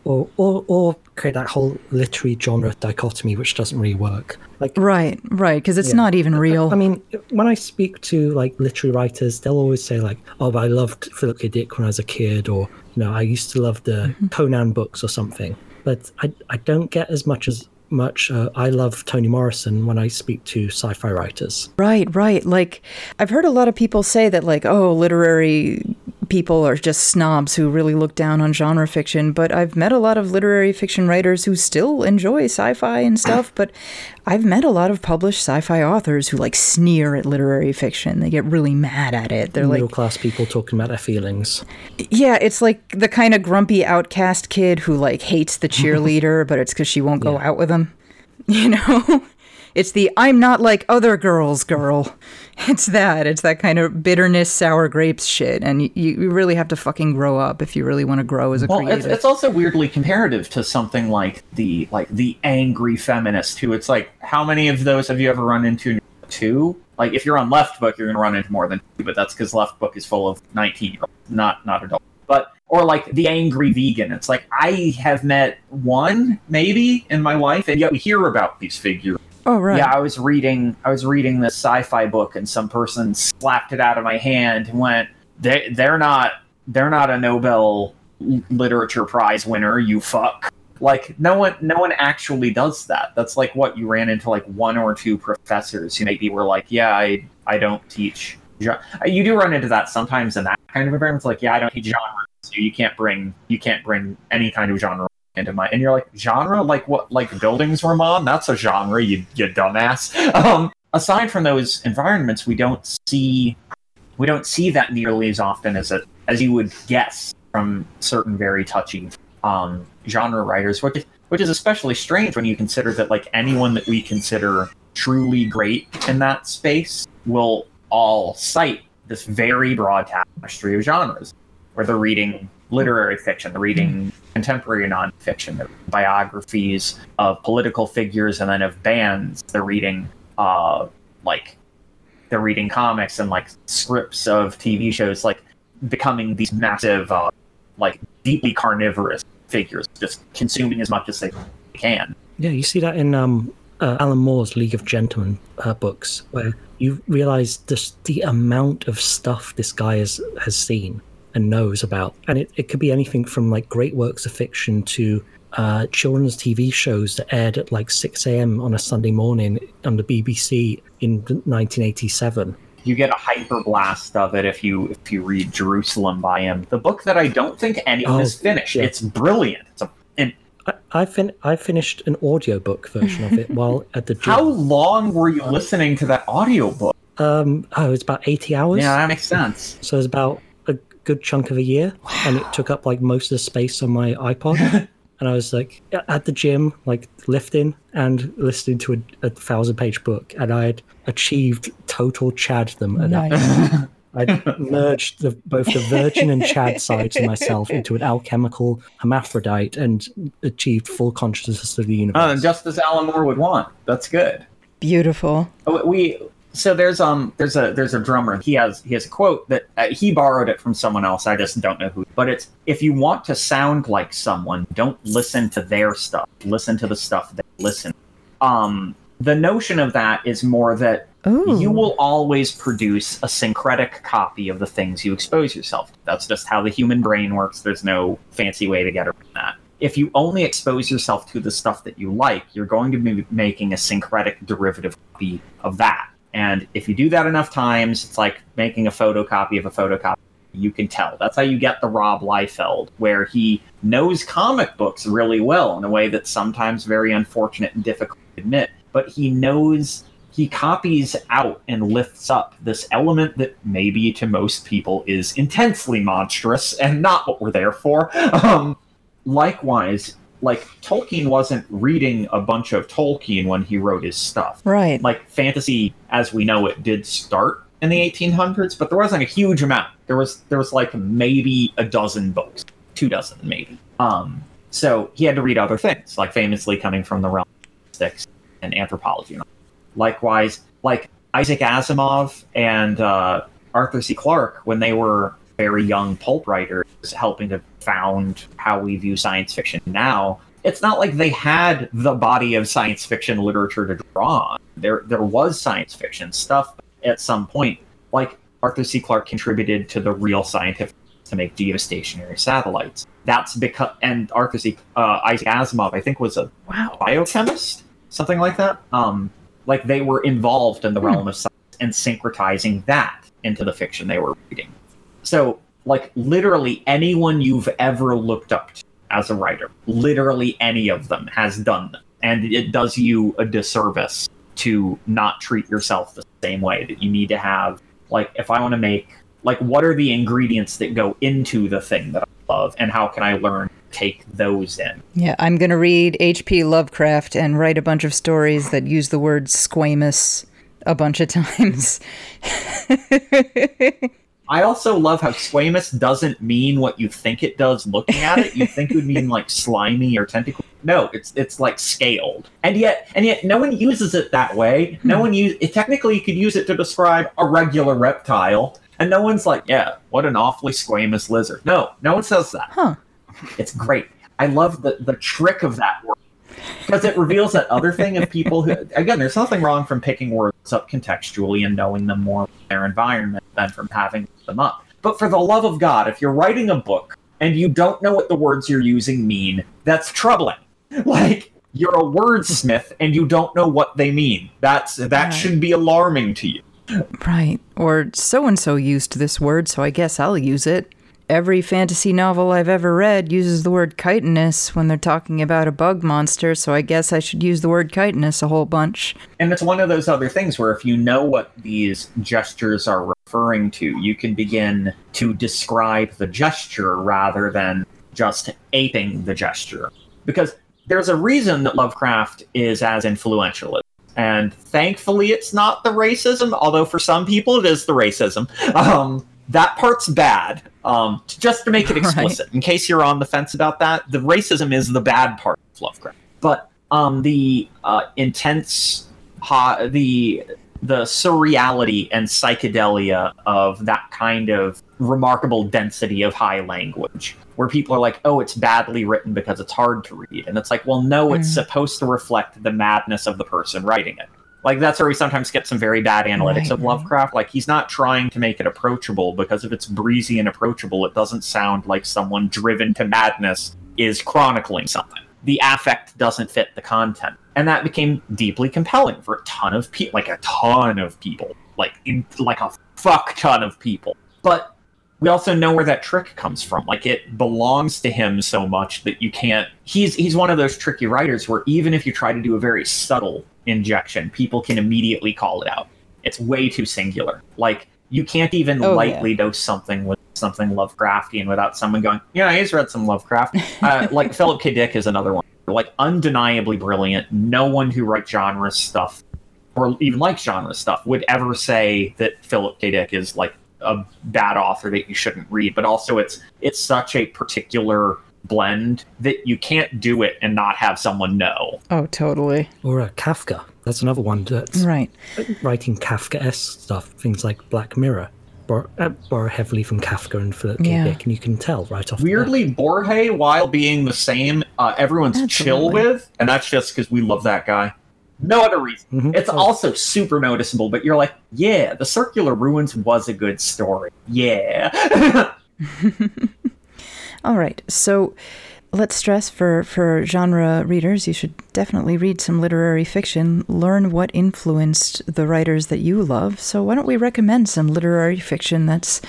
or, or or create that whole literary genre dichotomy, which doesn't really work. Like, Right, right, because it's Yeah. not even real. I mean, when I speak to like literary writers, they'll always say like, "Oh, but I loved Philip K. Dick when I was a kid," or you know, I used to love the Conan books or something. But I I don't get as much as much. Uh, I love Toni Morrison when I speak to sci-fi writers. Right, right. Like, I've heard a lot of people say that, like, oh, literary people are just snobs who really look down on genre fiction. But I've met a lot of literary fiction writers who still enjoy sci fi and stuff. But I've met a lot of published sci fi authors who, like, sneer at literary fiction. They get really mad at it. They're like, Middle class people talking about their feelings. yeah, it's like the kind of grumpy outcast kid who, like, hates the <laughs> cheerleader, but it's because she won't go out with him. <laughs> You know? It's the I'm not like other girls girl. <laughs> It's that. It's that kind of bitterness, sour grapes shit. And you, you really have to fucking grow up if you really want to grow as a Well, it's, it's also weirdly comparative to something like the like the angry feminist who it's like how many of those have you ever run into? Two. Like if you're on Left Book, you're gonna run into more than two, but that's because Left Book is full of 19 year olds, not not adults. But or like the angry vegan. It's like I have met one maybe in my life, and yet we hear about these figures. Oh, right. Yeah, I was reading I was reading this sci-fi book and some person slapped it out of my hand and went, "They they're not they're not a Nobel literature prize winner, you fuck." Like no one no one actually does that. That's like what you ran into like one or two professors who maybe were like, "Yeah, I I don't teach." gen-" You do run into that sometimes in that kind of environment. It's like, "Yeah, I don't teach genre, so you can't bring you can't bring any kind of genre into my and you're like genre? Like what like Bildungsroman that's a genre you you dumbass. <laughs> Um aside from those environments we don't see we don't see that nearly as often as it as you would guess from certain very touchy um genre writers which which is especially strange when you consider that like anyone that we consider truly great in that space will all cite this very broad tapestry of genres. Where they're reading literary fiction, they're reading contemporary nonfiction, biographies of political figures and then of bands. They're reading uh like they're reading comics and like scripts of TV shows, like becoming these massive uh like deeply carnivorous figures, just consuming as much as they can. Yeah, you see that in um, uh, Alan Moore's League of Gentlemen uh, books, where you realize just the amount of stuff this guy has has seen and knows about, and it, it could be anything from like great works of fiction to uh, children's TV shows that aired at like 6 a.m. on a Sunday morning on the BBC in 1987. You get a hyper blast of it if you if you read Jerusalem by him. The book that I don't think anyone Oh, has finished. yeah. It's brilliant. It's a an I, I, fin- I finished an audiobook version of it <laughs> while at the gym. How long were you listening to that audiobook? Um, oh, it was about 80 hours. Yeah, that makes sense. So it was about good chunk of a year. And it took up like most of the space on my iPod. <laughs> and I was like at the gym, like lifting and listening to a, a thousand page book. And I had achieved total chaddom at that Nice. <laughs> I'd merged the, both the virgin and Chad sides of myself into an alchemical hermaphrodite and achieved full consciousness of the oh, universe. Oh, just as Alan Moore would want. That's good. Beautiful. Oh, We so there's um there's a there's a drummer. He has he has a quote that uh, he borrowed it from someone else. I just don't know who. But it's if you want to sound like someone, don't listen to their stuff. Listen to the stuff they listen. Um, the notion of that is more that Ooh. you will always produce a syncretic copy of the things you expose yourself to. That's just how the human brain works. There's no fancy way to get around that. If you only expose yourself to the stuff that you like, you're going to be making a syncretic derivative copy of that. And if you do that enough times, it's like making a photocopy of a photocopy. You can tell. That's how you get the Rob Liefeld, where he knows comic books really well in a way that's sometimes very unfortunate and difficult to admit. But he knows he copies out and lifts up this element that maybe to most people is intensely monstrous and not what we're there for. <laughs> Um, likewise, like Tolkien wasn't reading a bunch of Tolkien when he wrote his stuff. Right. Like fantasy, as we know it, did start in the 1800s, but there wasn't a huge amount. There was there was like maybe a dozen books, two dozen maybe. Um, so he had to read other things, like famously coming from the realm of statistics and anthropology. Likewise, like Isaac Asimov and uh, Arthur C. Clarke, when they were very young pulp writers, helping to found how we view science fiction now. It's not like they had the body of science fiction literature to draw on. There, there was science fiction stuff at some point. Like Arthur C. Clarke contributed to the real scientific to make geostationary satellites. That's because, and Arthur C. Uh, Isaac Asimov, I think, was a wow. biochemist, something like that. Um, like they were involved in the realm of science and syncretizing that into the fiction they were reading. So, like, literally anyone you've ever looked up to as a writer, literally any of them has done them. And it does you a disservice to not treat yourself the same way that you need to have. Like, if I want to make, like, what are the ingredients that go into the thing that I love, and how can I learn to take those in? Yeah, I'm going to read H.P. Lovecraft and write a bunch of stories that use the word squamous a bunch of <laughs> times. <laughs> I also love how squamous doesn't mean what you think it does looking at it. You think it would mean like slimy or tentacle. No, it's it's like scaled. And yet and yet no one uses it that way. No hmm. one use it technically you could use it to describe a regular reptile. And no one's like, yeah, what an awfully squamous lizard. No, no one says that. Huh. It's great. I love the the trick of that word. Because it reveals that other thing of people who again, there's nothing wrong from picking words up contextually and knowing them more from their environment than from having them up. But for the love of God, if you're writing a book and you don't know what the words you're using mean, that's troubling. <laughs> Like you're a wordsmith and you don't know what they mean. That's that Right. should be alarming to you. Right. Or so and so used this word, so I guess I'll use it. Every fantasy novel I've ever read uses the word chitinous when they're talking about a bug monster, so I guess I should use the word chitinous a whole bunch. And it's one of those other things where if you know what these gestures are referring to, you can begin to describe the gesture rather than just aping the gesture. Because there's a reason that Lovecraft is as influential. And thankfully, it's not the racism, although for some people it is the racism. Um, that part's bad. Um, t- just to make it <laughs> Right. explicit, in case you're on the fence about that, the racism is the bad part of Lovecraft. But um, the uh, intense, ha- the the surreality and psychedelia of that kind of remarkable density of high language, where people are like, "Oh, it's badly written because it's hard to read," and it's like, "Well, no, it's Mm. supposed to reflect the madness of the person writing it." Like that's where we sometimes get some very bad analytics Right, of right. Lovecraft. Like he's not trying to make it approachable because if it's breezy and approachable, it doesn't sound like someone driven to madness is chronicling something. The affect doesn't fit the content, and that became deeply compelling for a ton of people, like a ton of people, like in, like a fuck ton of people. But we also know where that trick comes from. Like it belongs to him so much that you can't. He's he's one of those tricky writers where even if you try to do a very subtle injection, people can immediately call it out. It's way too singular. Like you can't even Oh, lightly dose something with something Lovecraftian without someone going, "Yeah, he's read some Lovecraft." <laughs> uh, like Philip K. Dick is another one. Like undeniably brilliant. No one who writes genre stuff or even likes genre stuff would ever say that Philip K. Dick is like a bad author that you shouldn't read. But also, it's it's such a particular blend that you can't do it and not have someone know. Oh, totally. Or a Kafka. That's another one that's Right. writing Kafka-esque stuff. Things like Black Mirror borrow, uh, borrow heavily from Kafka and Philip K. Yeah. Dick, and you can tell right off. the bat. Weirdly, Borges, while being the same, uh, everyone's chill with, and that's just because we love that guy. No other reason. Mhm. It's Oh, also super noticeable, but you're like, yeah, the Circular Ruins was a good story. Yeah. <laughs> <laughs> All right. So let's stress for, for genre readers, you should definitely read some literary fiction, learn what influenced the writers that you love. So why don't we recommend some literary fiction that's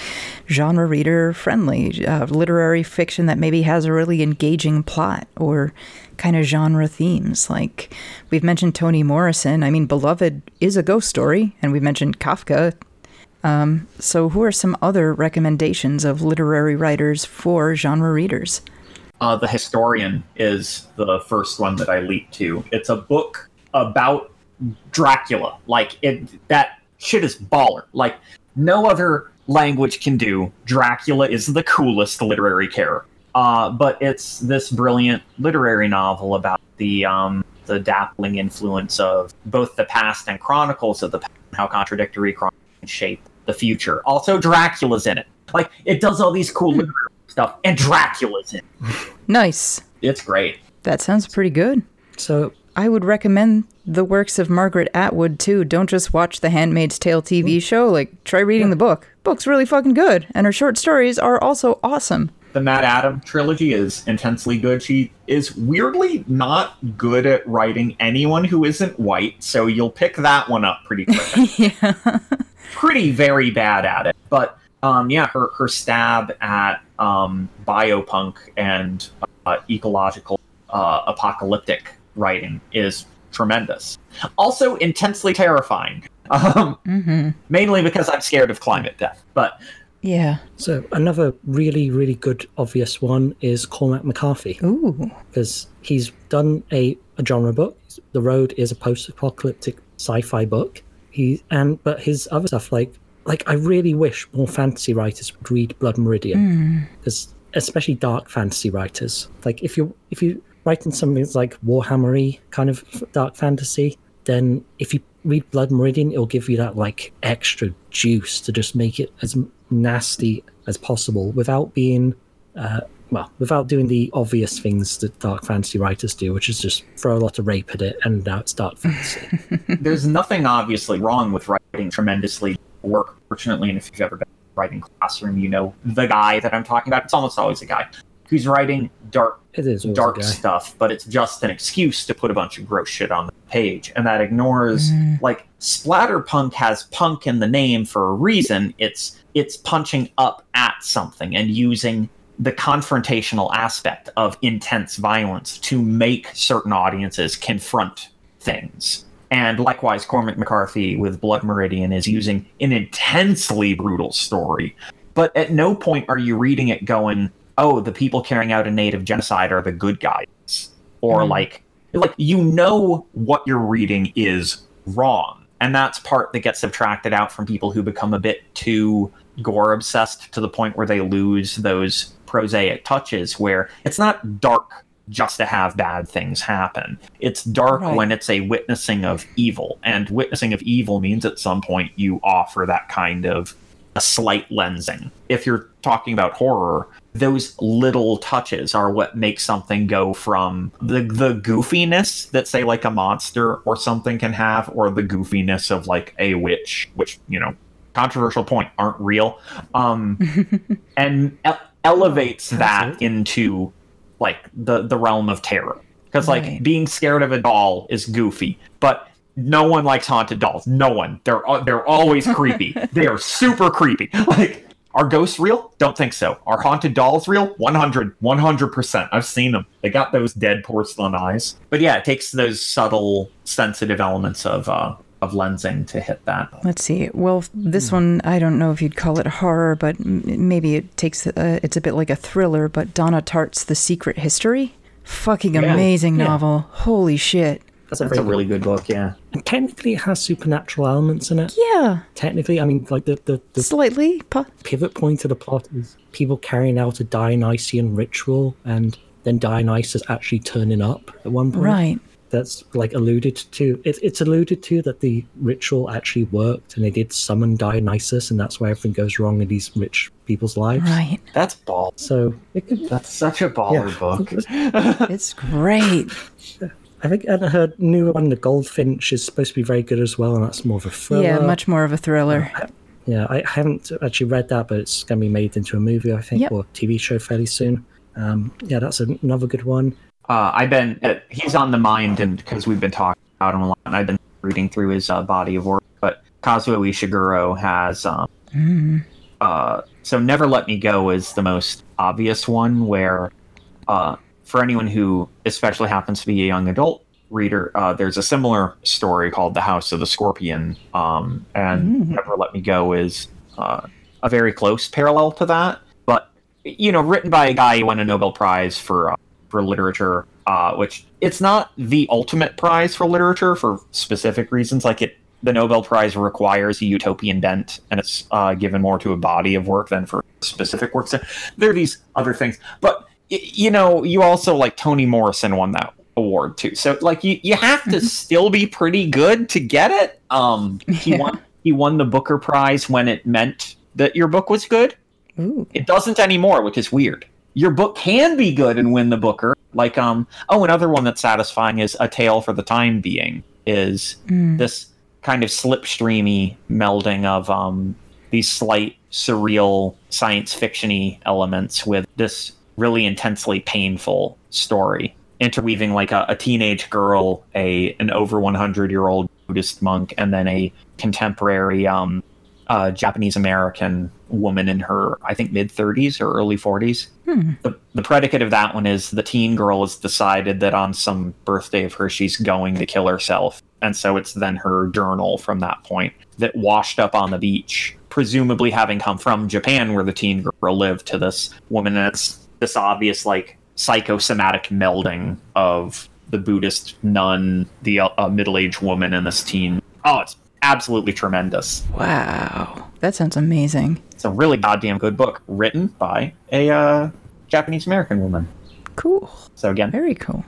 genre reader friendly, uh, literary fiction that maybe has a really engaging plot or kind of genre themes. Like we've mentioned Toni Morrison. I mean, Beloved is a ghost story, and we've mentioned Kafka. Um, so, who are some other recommendations of literary writers for genre readers? Uh, The Historian is the first one that I leap to. It's a book about Dracula. Like it, that shit is baller. Like no other language can do. Dracula is the coolest literary character. Uh, but it's this brilliant literary novel about the um, the dappling influence of both the past and chronicles of the past, how contradictory chronicles shape the future. Also, Dracula's in it. Like it does all these cool hmm. literary stuff, and Dracula's in. Nice. It's great. That sounds pretty good. So I would recommend the works of Margaret Atwood too. Don't just watch the Handmaid's Tale TV hmm. show. Like, try reading the book. Book's really fucking good, and her short stories are also awesome. The MaddAddam trilogy is intensely good. She is weirdly not good at writing anyone who isn't white, so you'll pick that one up pretty quick. <laughs> yeah. pretty very bad at it. But um, yeah, her her stab at um, biopunk and uh, ecological uh, apocalyptic writing is tremendous. Also intensely terrifying. <laughs> Um, hmm mainly because I'm scared of climate death. But Yeah. So another really, really good obvious one is Cormac McCarthy Ooh. because he's done a, a genre book. The Road is a post-apocalyptic sci-fi book. He and but his other stuff like like I really wish more fantasy writers would read Blood Meridian. Because especially dark fantasy writers. Like if you if you writing something that's like Warhammery kind of dark fantasy, then if you read Blood Meridian, it'll give you that like extra juice to just make it as nasty as possible without being, uh, well, without doing the obvious things that dark fantasy writers do, which is just throw a lot of rape at it and now it's dark fantasy. <laughs> there's nothing obviously wrong with writing tremendously work. Fortunately, and if you've ever been in a writing classroom, you know the guy that I'm talking about. It's almost always a guy who's writing dark dark stuff, but it's just an excuse to put a bunch of gross shit on the page, and that ignores like splatterpunk has punk in the name for a reason. It's it's punching up at something and using the confrontational aspect of intense violence to make certain audiences confront things. And likewise, Cormac McCarthy with Blood Meridian is using an intensely brutal story. But at no point are you reading it going, oh, the people carrying out a native genocide are the good guys. Or mm-hmm. like like you know what you're reading is wrong. And that's part that gets subtracted out from people who become a bit too gore obsessed to the point where they lose those prosaic touches where it's not dark just to have bad things happen. It's dark Right. when it's a witnessing of evil. And witnessing of evil means at some point you offer that kind of a slight lensing. If you're talking about horror, those little touches are what make something go from the the goofiness that say like a monster or something can have or the goofiness of like a witch which you know controversial point aren't real um <laughs> and ele- elevates that into like the the realm of terror because like Right. being scared of a doll is goofy but no one likes haunted dolls no one they're they're always <laughs> creepy they are super creepy <laughs> like Are ghosts real? Don't think so. Are haunted dolls real? 100, 100%. I've seen them. They got those dead porcelain eyes. But yeah, it takes those subtle, sensitive elements of uh, of lensing to hit that. Let's see. Well, this one, I don't know if you'd call it horror, but m- maybe it takes, uh, it's a bit like a thriller, but Donna Tartt's The Secret History. Fucking Yeah. amazing Yeah. novel. Holy shit. That's a That's a really good book, yeah. And technically, it has supernatural elements in it. Yeah, Technically, I mean, like the the, the slightly. Po- pivot point of the plot is people carrying out a Dionysian ritual, and then Dionysus actually turning up at one point. right. That's like alluded to. It, it's alluded to that the ritual actually worked, and they did summon Dionysus, and that's why everything goes wrong in these rich people's lives. Right. That's ball. So it could, That's such a baller Yeah. book. <laughs> It's great. I think and her new one, the Goldfinch, is supposed to be very good as well, and that's more of a thriller. Yeah, much more of a thriller. Yeah, I haven't actually read that, but it's going to be made into a movie, I think, Yep. or TV show fairly soon. Um, yeah, that's another good one. Uh, I've been uh, he's on the mind, and because we've been talking about him a lot, and I've been reading through his uh, body of work. But Kazuo Ishiguro has um, Mm. uh, so Never Let Me Go is the most obvious one where uh, for anyone who especially happens to be a young adult reader, uh, there's a similar story called The House of the Scorpion, um, and Mm. Never Let Me Go is uh, a very close parallel to that. But you know, written by a guy who won a Nobel Prize for uh, for literature, uh, which it's not the ultimate prize for literature for specific reasons. Like it, the Nobel Prize requires a utopian bent, and it's uh, given more to a body of work than for specific works. There are these other things, but y- you know, you also like Toni Morrison won that award too. So like you, you have to still be pretty good to get it. Um, he Yeah. won he won the Booker Prize when it meant that your book was good. Ooh. It doesn't anymore, which is weird. Your book can be good and win the Booker. Like um oh another one that's satisfying is A Tale for the Time Being is Mm. this kind of slipstreamy melding of um these slight surreal science fictiony elements with this really intensely painful story interweaving like a, a teenage girl a an over 100 year old buddhist monk and then a contemporary um uh, Japanese American woman in her, I think, mid 30s or early 40s. Hmm. The, the predicate of that one is the teen girl has decided that on some birthday of hers, she's going to kill herself. And so it's then her journal from that point that washed up on the beach, presumably having come from Japan, where the teen girl lived, to this woman. And it's this obvious, like, psychosomatic melding of the Buddhist nun, the uh, middle aged woman, and this teen. Oh, it's absolutely tremendous. Wow. That sounds amazing. It's a really goddamn good book, written by a uh, Japanese American woman. Cool. So again, Very cool.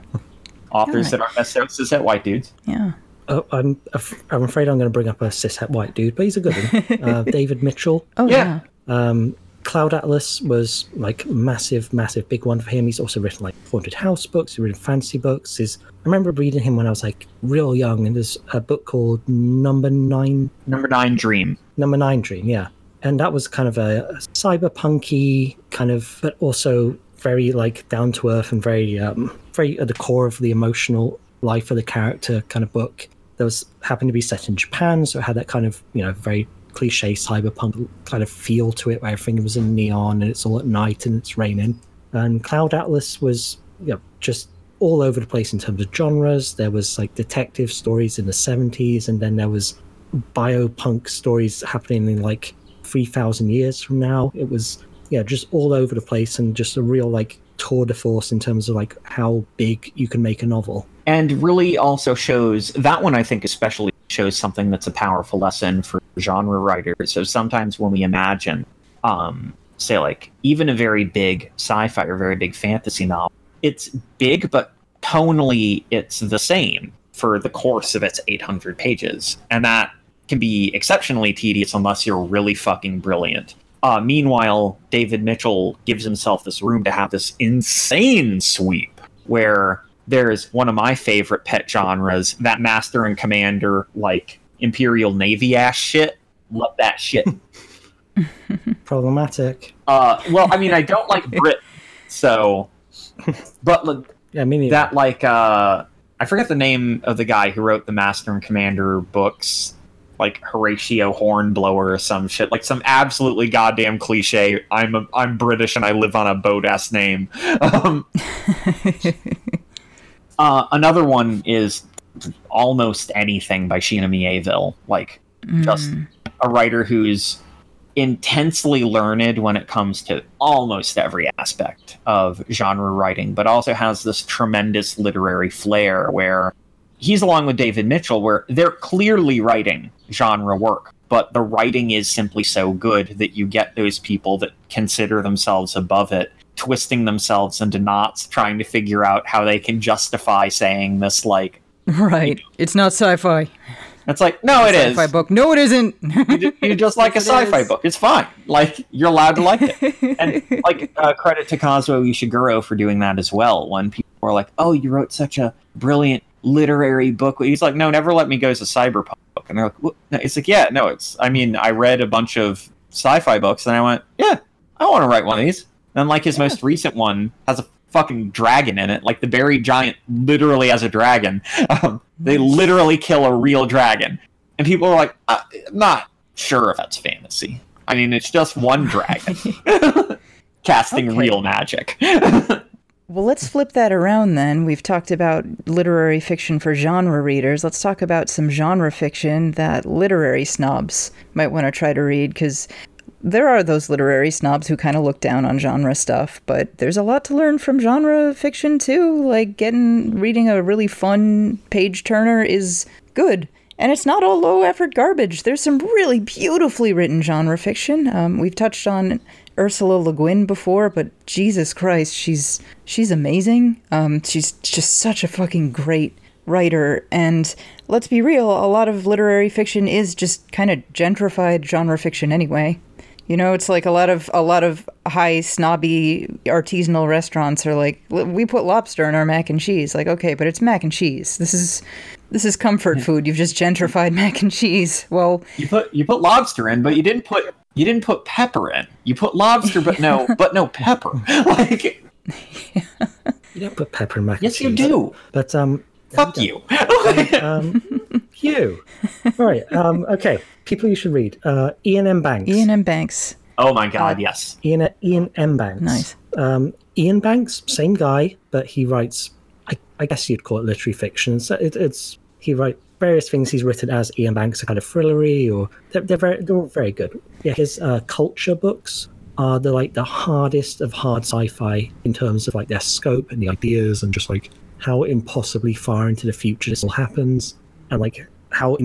authors Yeah. that aren't necessarily cishet white dudes. Yeah. Oh, I'm af- I'm afraid I'm going to bring up a cishet white dude, but he's a good one. <laughs> uh, David Mitchell. Oh, Yeah. yeah. Um, Cloud Atlas was like massive, massive, big one for him. He's also written like haunted house books. He's written fantasy books. His, I remember reading him when I was like real young, and there's a book called Number Nine Number nine, Dream. Number Nine Dream, yeah. And that was kind of a, a cyberpunky kind of, but also very like down to earth and very, um, very at the core of the emotional life of the character kind of book. That was happened to be set in Japan, so it had that kind of you know very cliche cyberpunk kind of feel to it, where everything was in neon and it's all at night and it's raining. And Cloud Atlas was you know, just all over the place in terms of genres. There was like detective stories in the 70s, and then there was biopunk stories happening in like 3000 years from now it was yeah just all over the place and just a real like tour de force in terms of like how big you can make a novel And really also shows that one, I think, especially shows something that's a powerful lesson for genre writers. So sometimes when we imagine, um, say, like even a very big sci fi or very big fantasy novel, it's big, but tonally it's the same for the course of its 800 pages. And that can be exceptionally tedious unless you're really fucking brilliant. Uh, meanwhile, David Mitchell gives himself this room to have this insane sweep where there's one of my favorite pet genres, that Master and Commander, like Imperial Navy ass shit. Love that shit. <laughs> problematic uh, well, I mean, I don't like <laughs> Brit, so, but like, yeah i mean that like uh, I forget the name of the guy who wrote the Master and Commander books. like Horatio Hornblower or some shit, like some absolutely goddamn cliche. I'm a, I'm British and I live on a boat ass name. <laughs> Um, uh, another one is almost anything by China Miéville, like just Mm. a writer who's intensely learned when it comes to almost every aspect of genre writing, but also has this tremendous literary flair where he's along with David Mitchell, where they're clearly writing genre work, but the writing is simply so good that you get those people that consider themselves above it. Twisting themselves into knots, trying to figure out how they can justify saying this. Like, Right. <laughs> It's not sci-fi. it's like, no, it is. Sci-fi book. No, it isn't. you, ju- you just like <laughs> a Yes, it sci-fi is. book. It's fine. Like you're allowed to like it. And <laughs> like uh, credit to Kazuo Ishiguro for doing that as well. When people are like, "Oh, you wrote such a brilliant literary book," he's like, "No, never let me go as a cyberpunk book." And they're like? No, "It's like, yeah, no, it's. I mean, I read a bunch of sci-fi books, and I went, yeah, I want to write one of these." And like his most recent one has a fucking dragon in it. Like the buried giant literally has a dragon. Um, they literally kill a real dragon, and people are like, uh, "Not sure if that's fantasy." I mean, it's just one dragon <laughs> casting Okay. real magic. <laughs> Well, let's flip that around then. We've talked about literary fiction for genre readers. Let's talk about some genre fiction that literary snobs might want to try to read because there are those literary snobs who kind of look down on genre stuff, but there's a lot to learn from genre fiction too. Like getting reading a really fun page turner is good. And it's not all low effort garbage. There's some really beautifully written genre fiction. Um, we've touched on Ursula Le Guin before, but Jesus Christ, she's she's amazing. Um, she's just such a fucking great writer. And let's be real, a lot of literary fiction is just kind of gentrified genre fiction anyway. You know, it's like a lot of a lot of high snobby artisanal restaurants are like, we put lobster in our mac and cheese. Like, okay, but it's mac and cheese. This is this is comfort food. You've just gentrified <laughs> mac and cheese. Well, you put you put lobster in, but you didn't put you didn't put pepper in. You put lobster, but no, <laughs> but no pepper. <laughs> Like, You don't put pepper in mac and cheese. yes, you cheese. do. But um, Fuck you. um, you. All <laughs> right. Um, okay. People you should read. Uh, Iain M. Banks. Iain M. Banks. oh my god, yes. Ian, Iain M. Banks. Nice. Um, Iain Banks, same guy, but he writes. I, I guess you'd call it literary fiction. So it, it's he writes various things he's written as Iain Banks are kind of thrillery, or they're, they're very they're all very good. Yeah, his uh, culture books are the like the hardest of hard sci-fi in terms of like their scope and the ideas and just like how impossibly far into the future this all happens and like how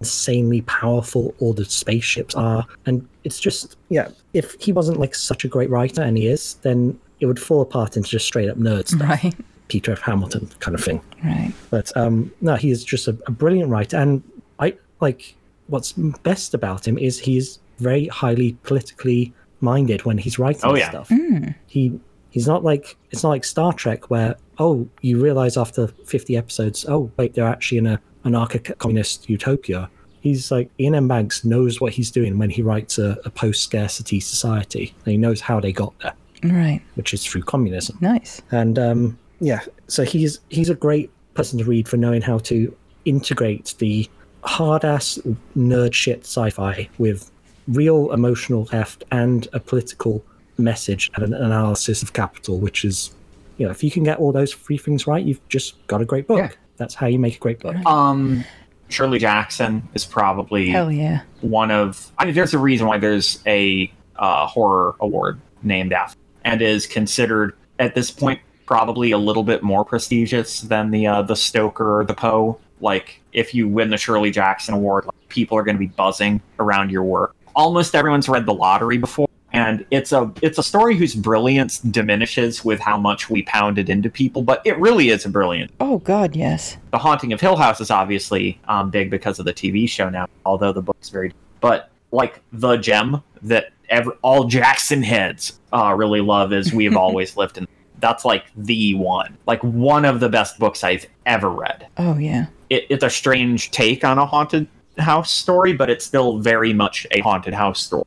insanely powerful all the spaceships are and it's just yeah if he wasn't like such a great writer and he is then it would fall apart into just straight up nerd stuff Right. peter f hamilton kind of thing Right. but um no he is just a, a brilliant writer and i like what's best about him is he's very highly politically minded when he's writing Oh, yeah. stuff Hmm. he he's not like it's not like Star Trek where oh you realize after 50 episodes oh wait they're actually in a anarcho-communist utopia. He's like Iain M. Banks knows what he's doing when he writes a, a post-scarcity society, and he knows how they got there, Right. which is through communism. Nice. And um, yeah, so he's he's a great person to read for knowing how to integrate the hard ass nerd shit sci-fi with real emotional heft and a political message and an analysis of capital, which is you know, if you can get all those three things right, you've just got a great book. Yeah. That's how you make a great book. Um, Shirley Jackson is probably Hell yeah. one of. I mean, there's a reason why there's a uh, horror award named after, and is considered at this point probably a little bit more prestigious than the uh, the Stoker or the Poe. Like, if you win the Shirley Jackson Award, like, people are going to be buzzing around your work. Almost everyone's read The Lottery before, and it's a it's a story whose brilliance diminishes with how much we pound it into people. But it really is a brilliant Oh God, yes. the Haunting of Hill House is obviously um, big because of the TV show now, although the book's very. But like the gem that ever all Jackson heads uh, really love is "We Have <laughs> Always Lived in." That's like the one, like one of the best books I've ever read. Oh yeah. It, it's a strange take on a haunted house story, but it's still very much a haunted house story.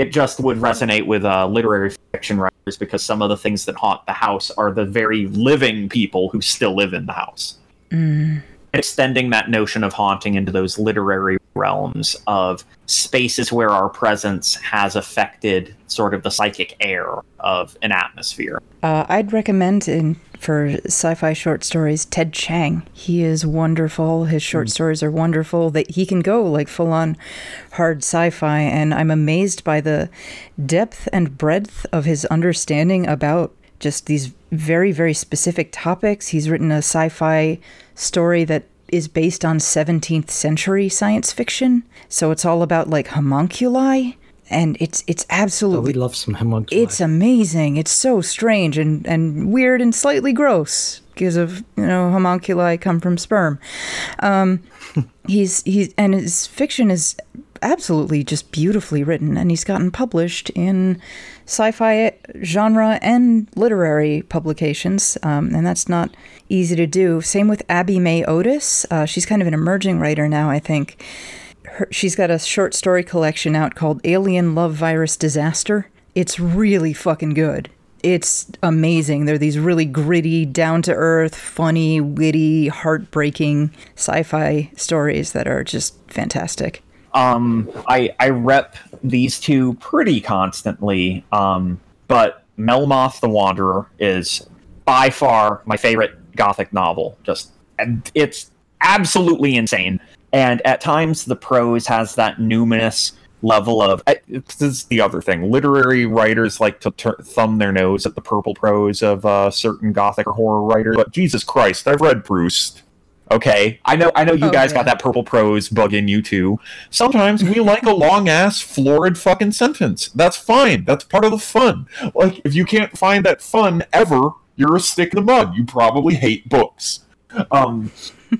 It just would resonate with uh, literary fiction writers because some of the things that haunt the house are the very living people who still live in the house. Mm. Extending that notion of haunting into those literary realms of spaces where our presence has affected sort of the psychic air of an atmosphere. Uh, I'd recommend in for sci-fi short stories Ted Chiang. He is wonderful. His short mm. stories are wonderful. That he can go like full on hard sci-fi, and I'm amazed by the depth and breadth of his understanding about just these very very specific topics. He's written a sci-fi story that is based on 17th century science fiction. So it's all about like homunculi and it's it's absolutely oh, we love some homunculi. It's amazing. It's so strange and and weird and slightly gross because of you know homunculi come from sperm. Um, <laughs> he's he's and his fiction is absolutely just beautifully written, and he's gotten published in sci-fi genre and literary publications, um, and that's not easy to do. Same with Abbey Mei Otis. Uh, she's kind of an emerging writer now, I think. Her, she's got a short story collection out called Alien Love Virus Disaster. It's really fucking good. It's amazing. They're these really gritty, down to earth, funny, witty, heartbreaking sci fi stories that are just fantastic. Um, I I rep these two pretty constantly. Um, but Melmoth the Wanderer is by far my favorite gothic novel. Just it's absolutely insane, and at times the prose has that numinous level of this is the other thing literary writers like to ter- thumb their nose at the purple prose of uh, certain gothic or horror writers but jesus christ i've read proust Okay, I know, I know you oh, guys yeah. got that purple prose bug in you too. Sometimes we like a long ass, florid fucking sentence. That's fine. That's part of the fun. Like, if you can't find that fun ever, you're a stick in the mud. You probably hate books. Um, <laughs>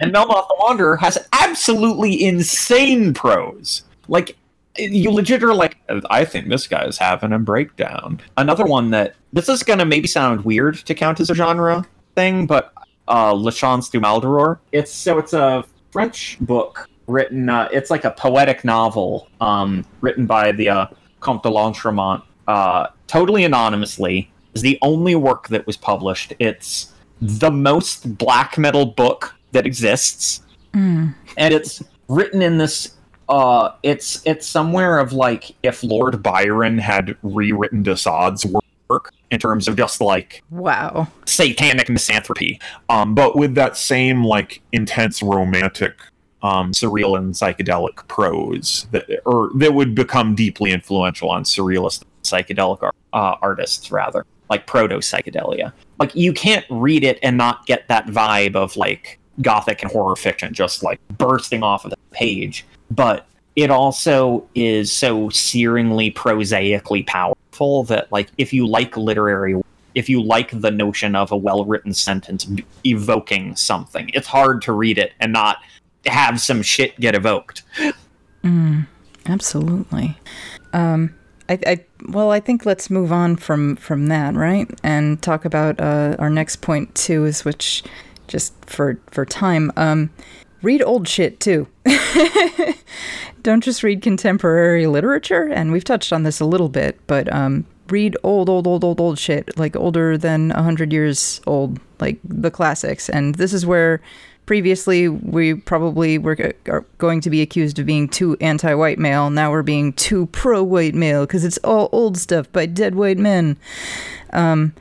and Melmoth the Wanderer has absolutely insane prose. Like, you legit are like, I think this guy's having a breakdown. Another one that this is gonna maybe sound weird to count as a genre thing, but uh, Les Chants de Maldoror. It's so it's a French book written. Uh, it's like a poetic novel um, written by the uh, Comte de Lautréamont, uh, totally anonymously. Is the only work that was published. It's the most black metal book that exists, mm. and it's written in this uh, it's it's somewhere of like if Lord Byron had rewritten de Sade's work work in terms of just like wow. satanic misanthropy. Um but with that same like intense romantic um surreal and psychedelic prose that or that would become deeply influential on surrealist psychedelic uh, artists rather like proto psychedelia like you can't read it and not get that vibe of like gothic and horror fiction just like bursting off of the page. But it also is so searingly prosaically powerful that like if you like literary if you like the notion of a well-written sentence evoking something it's hard to read it and not have some shit get evoked. Mm, absolutely. Um I, I well i think let's move on from from that right? And talk about uh, our next point too is which just for for time um read old shit too <laughs> don't just read contemporary literature, and we've touched on this a little bit, but um, read old, old, old, old, old shit, like older than 100 years old, like the classics. And this is where previously we probably were going to be accused of being too anti-white male. Now we're being too pro-white male because it's all old stuff by dead white men. Um,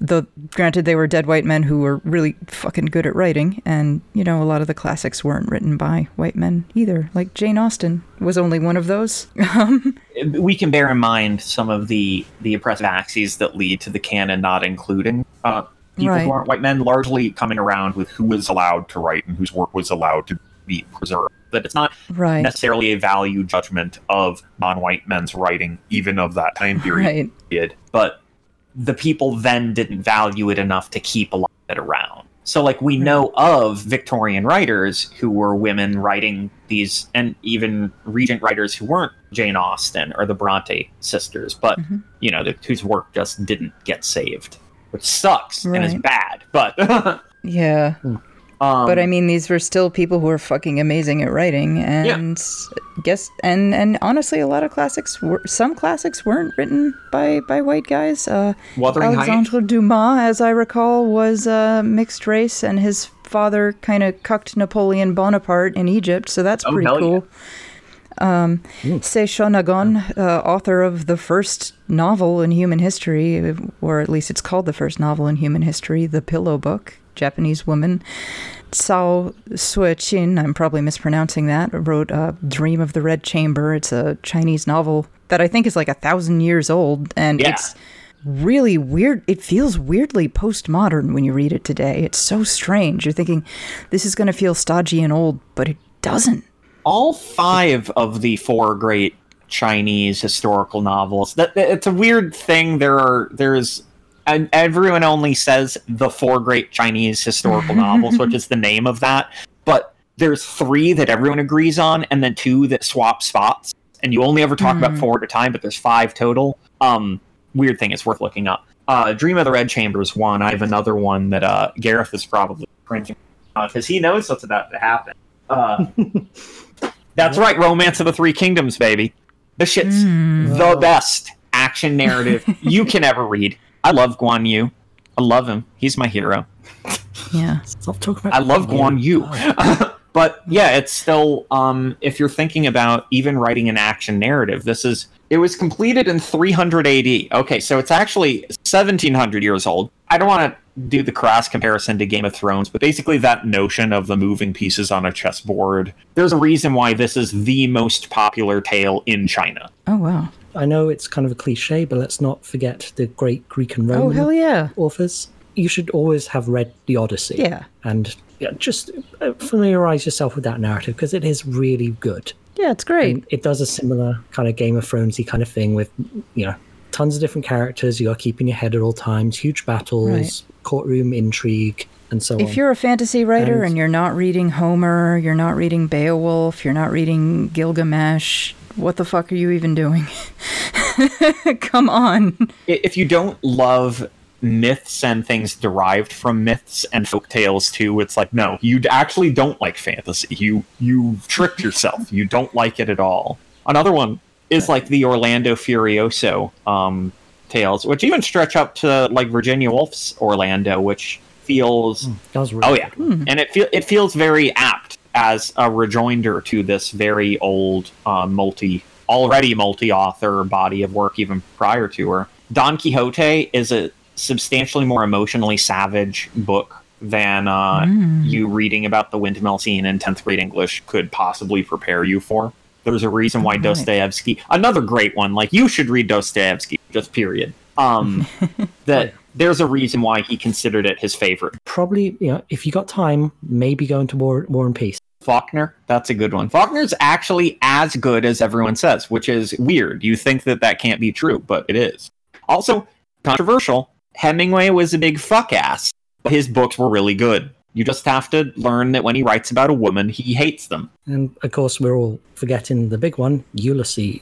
the granted they were dead white men who were really fucking good at writing and you know a lot of the classics weren't written by white men either like jane austen was only one of those <laughs> um, we can bear in mind some of the the oppressive axes that lead to the canon not including uh, people right. who aren't white men largely coming around with who was allowed to write and whose work was allowed to be preserved that it's not right. necessarily a value judgment of non-white men's writing even of that time <laughs> period right. but the people then didn't value it enough to keep a lot of it around. So, like, we know of Victorian writers who were women writing these, and even Regent writers who weren't Jane Austen or the Bronte sisters, but, mm-hmm. you know, the, whose work just didn't get saved, which sucks right. and is bad. But, <laughs> yeah. Um, but I mean, these were still people who were fucking amazing at writing, and yeah. guess and and honestly, a lot of classics were some classics weren't written by by white guys. Uh, Wuthering Alexandre Height. Dumas, as I recall, was uh, mixed race, and his father kind of cucked Napoleon Bonaparte in Egypt, so that's Oh, pretty hell yeah. cool. Um, Sei Shonagon, uh, author of the first novel in human history, or at least it's called the first novel in human history, The Pillow Book, Japanese woman. Cao Xueqin, I'm probably mispronouncing that, wrote uh, Dream of the Red Chamber. It's a Chinese novel that I think is like a thousand years old, and Yeah. it's really weird. It feels weirdly postmodern when you read it today. It's so strange. You're thinking this is going to feel stodgy and old, but it doesn't. all five of the four great Chinese historical novels. That that- it's a weird thing. There are there's and everyone only says the four great Chinese historical <laughs> novels, which is the name of that. But there's three that everyone agrees on, and then two that swap spots. And you only ever talk about four at a time, but there's five total. Um, weird thing. It's worth looking up. Uh, Dream of the Red Chamber is one. I have another one that uh, Gareth is probably printing because he knows what's about to happen. Uh, <laughs> that's right, Romance of the Three Kingdoms, baby. This shit's the best action narrative you can ever read. I love Guan Yu. I love him. He's my hero. Yeah. Stop talking about. I love Guan Yu. Oh, <laughs> but yeah, it's still um if you're thinking about even writing an action narrative, this is it was completed in 300 AD. Okay, so it's actually 1700 years old. I don't want to do the cross comparison to Game of Thrones, but basically that notion of the moving pieces on a chessboard. There's a reason why this is the most popular tale in China. Oh wow. I know it's kind of a cliche, but let's not forget the great Greek and Roman Oh hell yeah. authors. You should always have read the Odyssey. Yeah. And yeah, just uh, familiarize yourself with that narrative because it is really good. Yeah, it's great. And it does a similar kind of Game of Thronesy kind of thing with, you know, tons of different characters. You got keeping your head at all times, huge battles, Right. courtroom intrigue, and so on. If you're a fantasy writer And- and you're not reading Homer, you're not reading Beowulf, you're not reading Gilgamesh, what the fuck are you even doing? <laughs> Come on. If you don't love myths and things derived from myths and folk tales too, it's like no, you actually don't like fantasy. You you tricked yourself. You don't like it at all. Another one is like the Orlando Furioso um, tales, which even stretch up to like Virginia Woolf's Orlando, which feels that was really Oh yeah, and it feel it feels very apt as a rejoinder to this very old uh, multi already multi author body of work even prior to her. Don Quixote is a substantially more emotionally savage book than uh, you reading about the windmill scene in 10th grade English could possibly prepare you for. There's a reason why Right. Dostoevsky, another great one, like you should read Dostoevsky, just period. Um, <laughs> that there's a reason why he considered it his favorite. Probably, you know, if you got time, maybe go into War, War and Peace. Faulkner, that's a good one. Faulkner's actually as good as everyone says, which is weird. You think that that can't be true, but it is. Also, controversial. Hemingway was a big fuck ass, but his books were really good. You just have to learn that when he writes about a woman, he hates them. And of course, we're all forgetting the big one, Ulysses.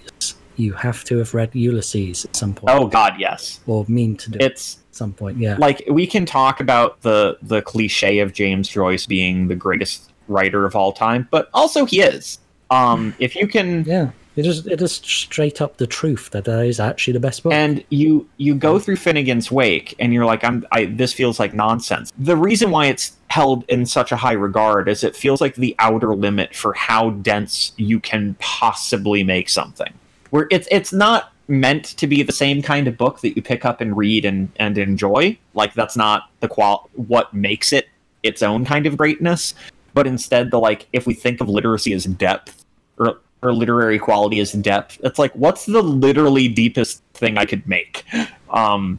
You have to have read Ulysses at some point, Oh God, yes. or mean to do it It's at some point. Yeah, like we can talk about the the cliche of James Joyce being the greatest writer of all time, but also he is. Um, if you can yeah. It is it is straight up the truth that that is actually the best book. and you you go through Finnegan's Wake and you're like I'm I this feels like nonsense. The reason why it's held in such a high regard is it feels like the outer limit for how dense you can possibly make something. Where it's it's not meant to be the same kind of book that you pick up and read and and enjoy. Like that's not the qual what makes it its own kind of greatness, but instead the like if we think of literacy as depth or or literary quality as depth. It's like, what's the literally deepest thing I could make? Um,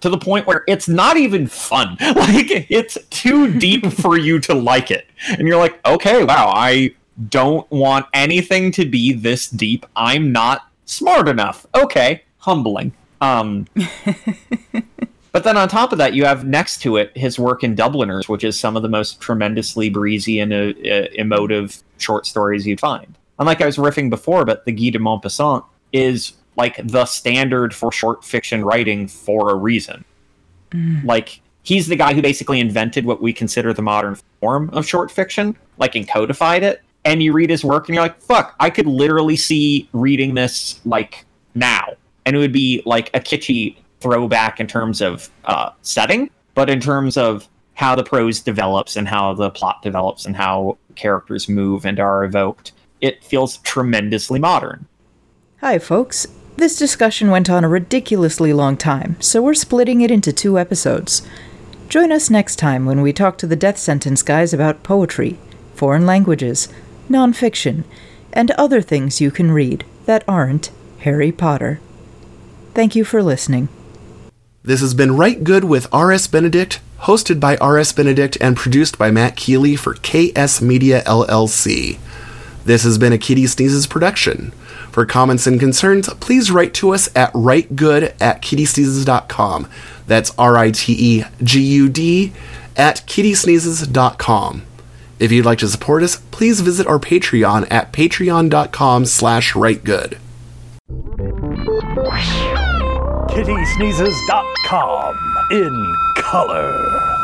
to the point where it's not even fun. <laughs> Like, it's too deep for you to like it. And you're like, okay, wow, I don't want anything to be this deep. I'm not smart enough. Okay, humbling. Um, <laughs> but then on top of that, you have next to it his work in Dubliners, which is some of the most tremendously breezy and uh, uh, emotive short stories you'd find. And like I was riffing before, but the Guy de Maupassant is like the standard for short fiction writing for a reason. Like he's the guy who basically invented what we consider the modern form of short fiction, like and codified it. And you read his work and you're like, fuck, I could literally see reading this like now. And it would be like a kitschy throwback in terms of uh, setting, but in terms of how the prose develops and how the plot develops and how characters move and are evoked. It feels tremendously modern. Hi, folks. This discussion went on a ridiculously long time, so we're splitting it into two episodes. Join us next time when we talk to the Death Sentence guys about poetry, foreign languages, nonfiction, and other things you can read that aren't Harry Potter. Thank you for listening. This has been Rite Gud with R.S. Benedict, hosted by R.S. Benedict and produced by Matt Keeley for KS Media LLC. This has been a Kitty Sneezes production. For comments and concerns, please write to us at ritegud at kittysneezes.com. That's R I T E G U D at kittysneezes.com. If you'd like to support us, please visit our Patreon at patreon.com slash ritegud. kittysneezes.com in color.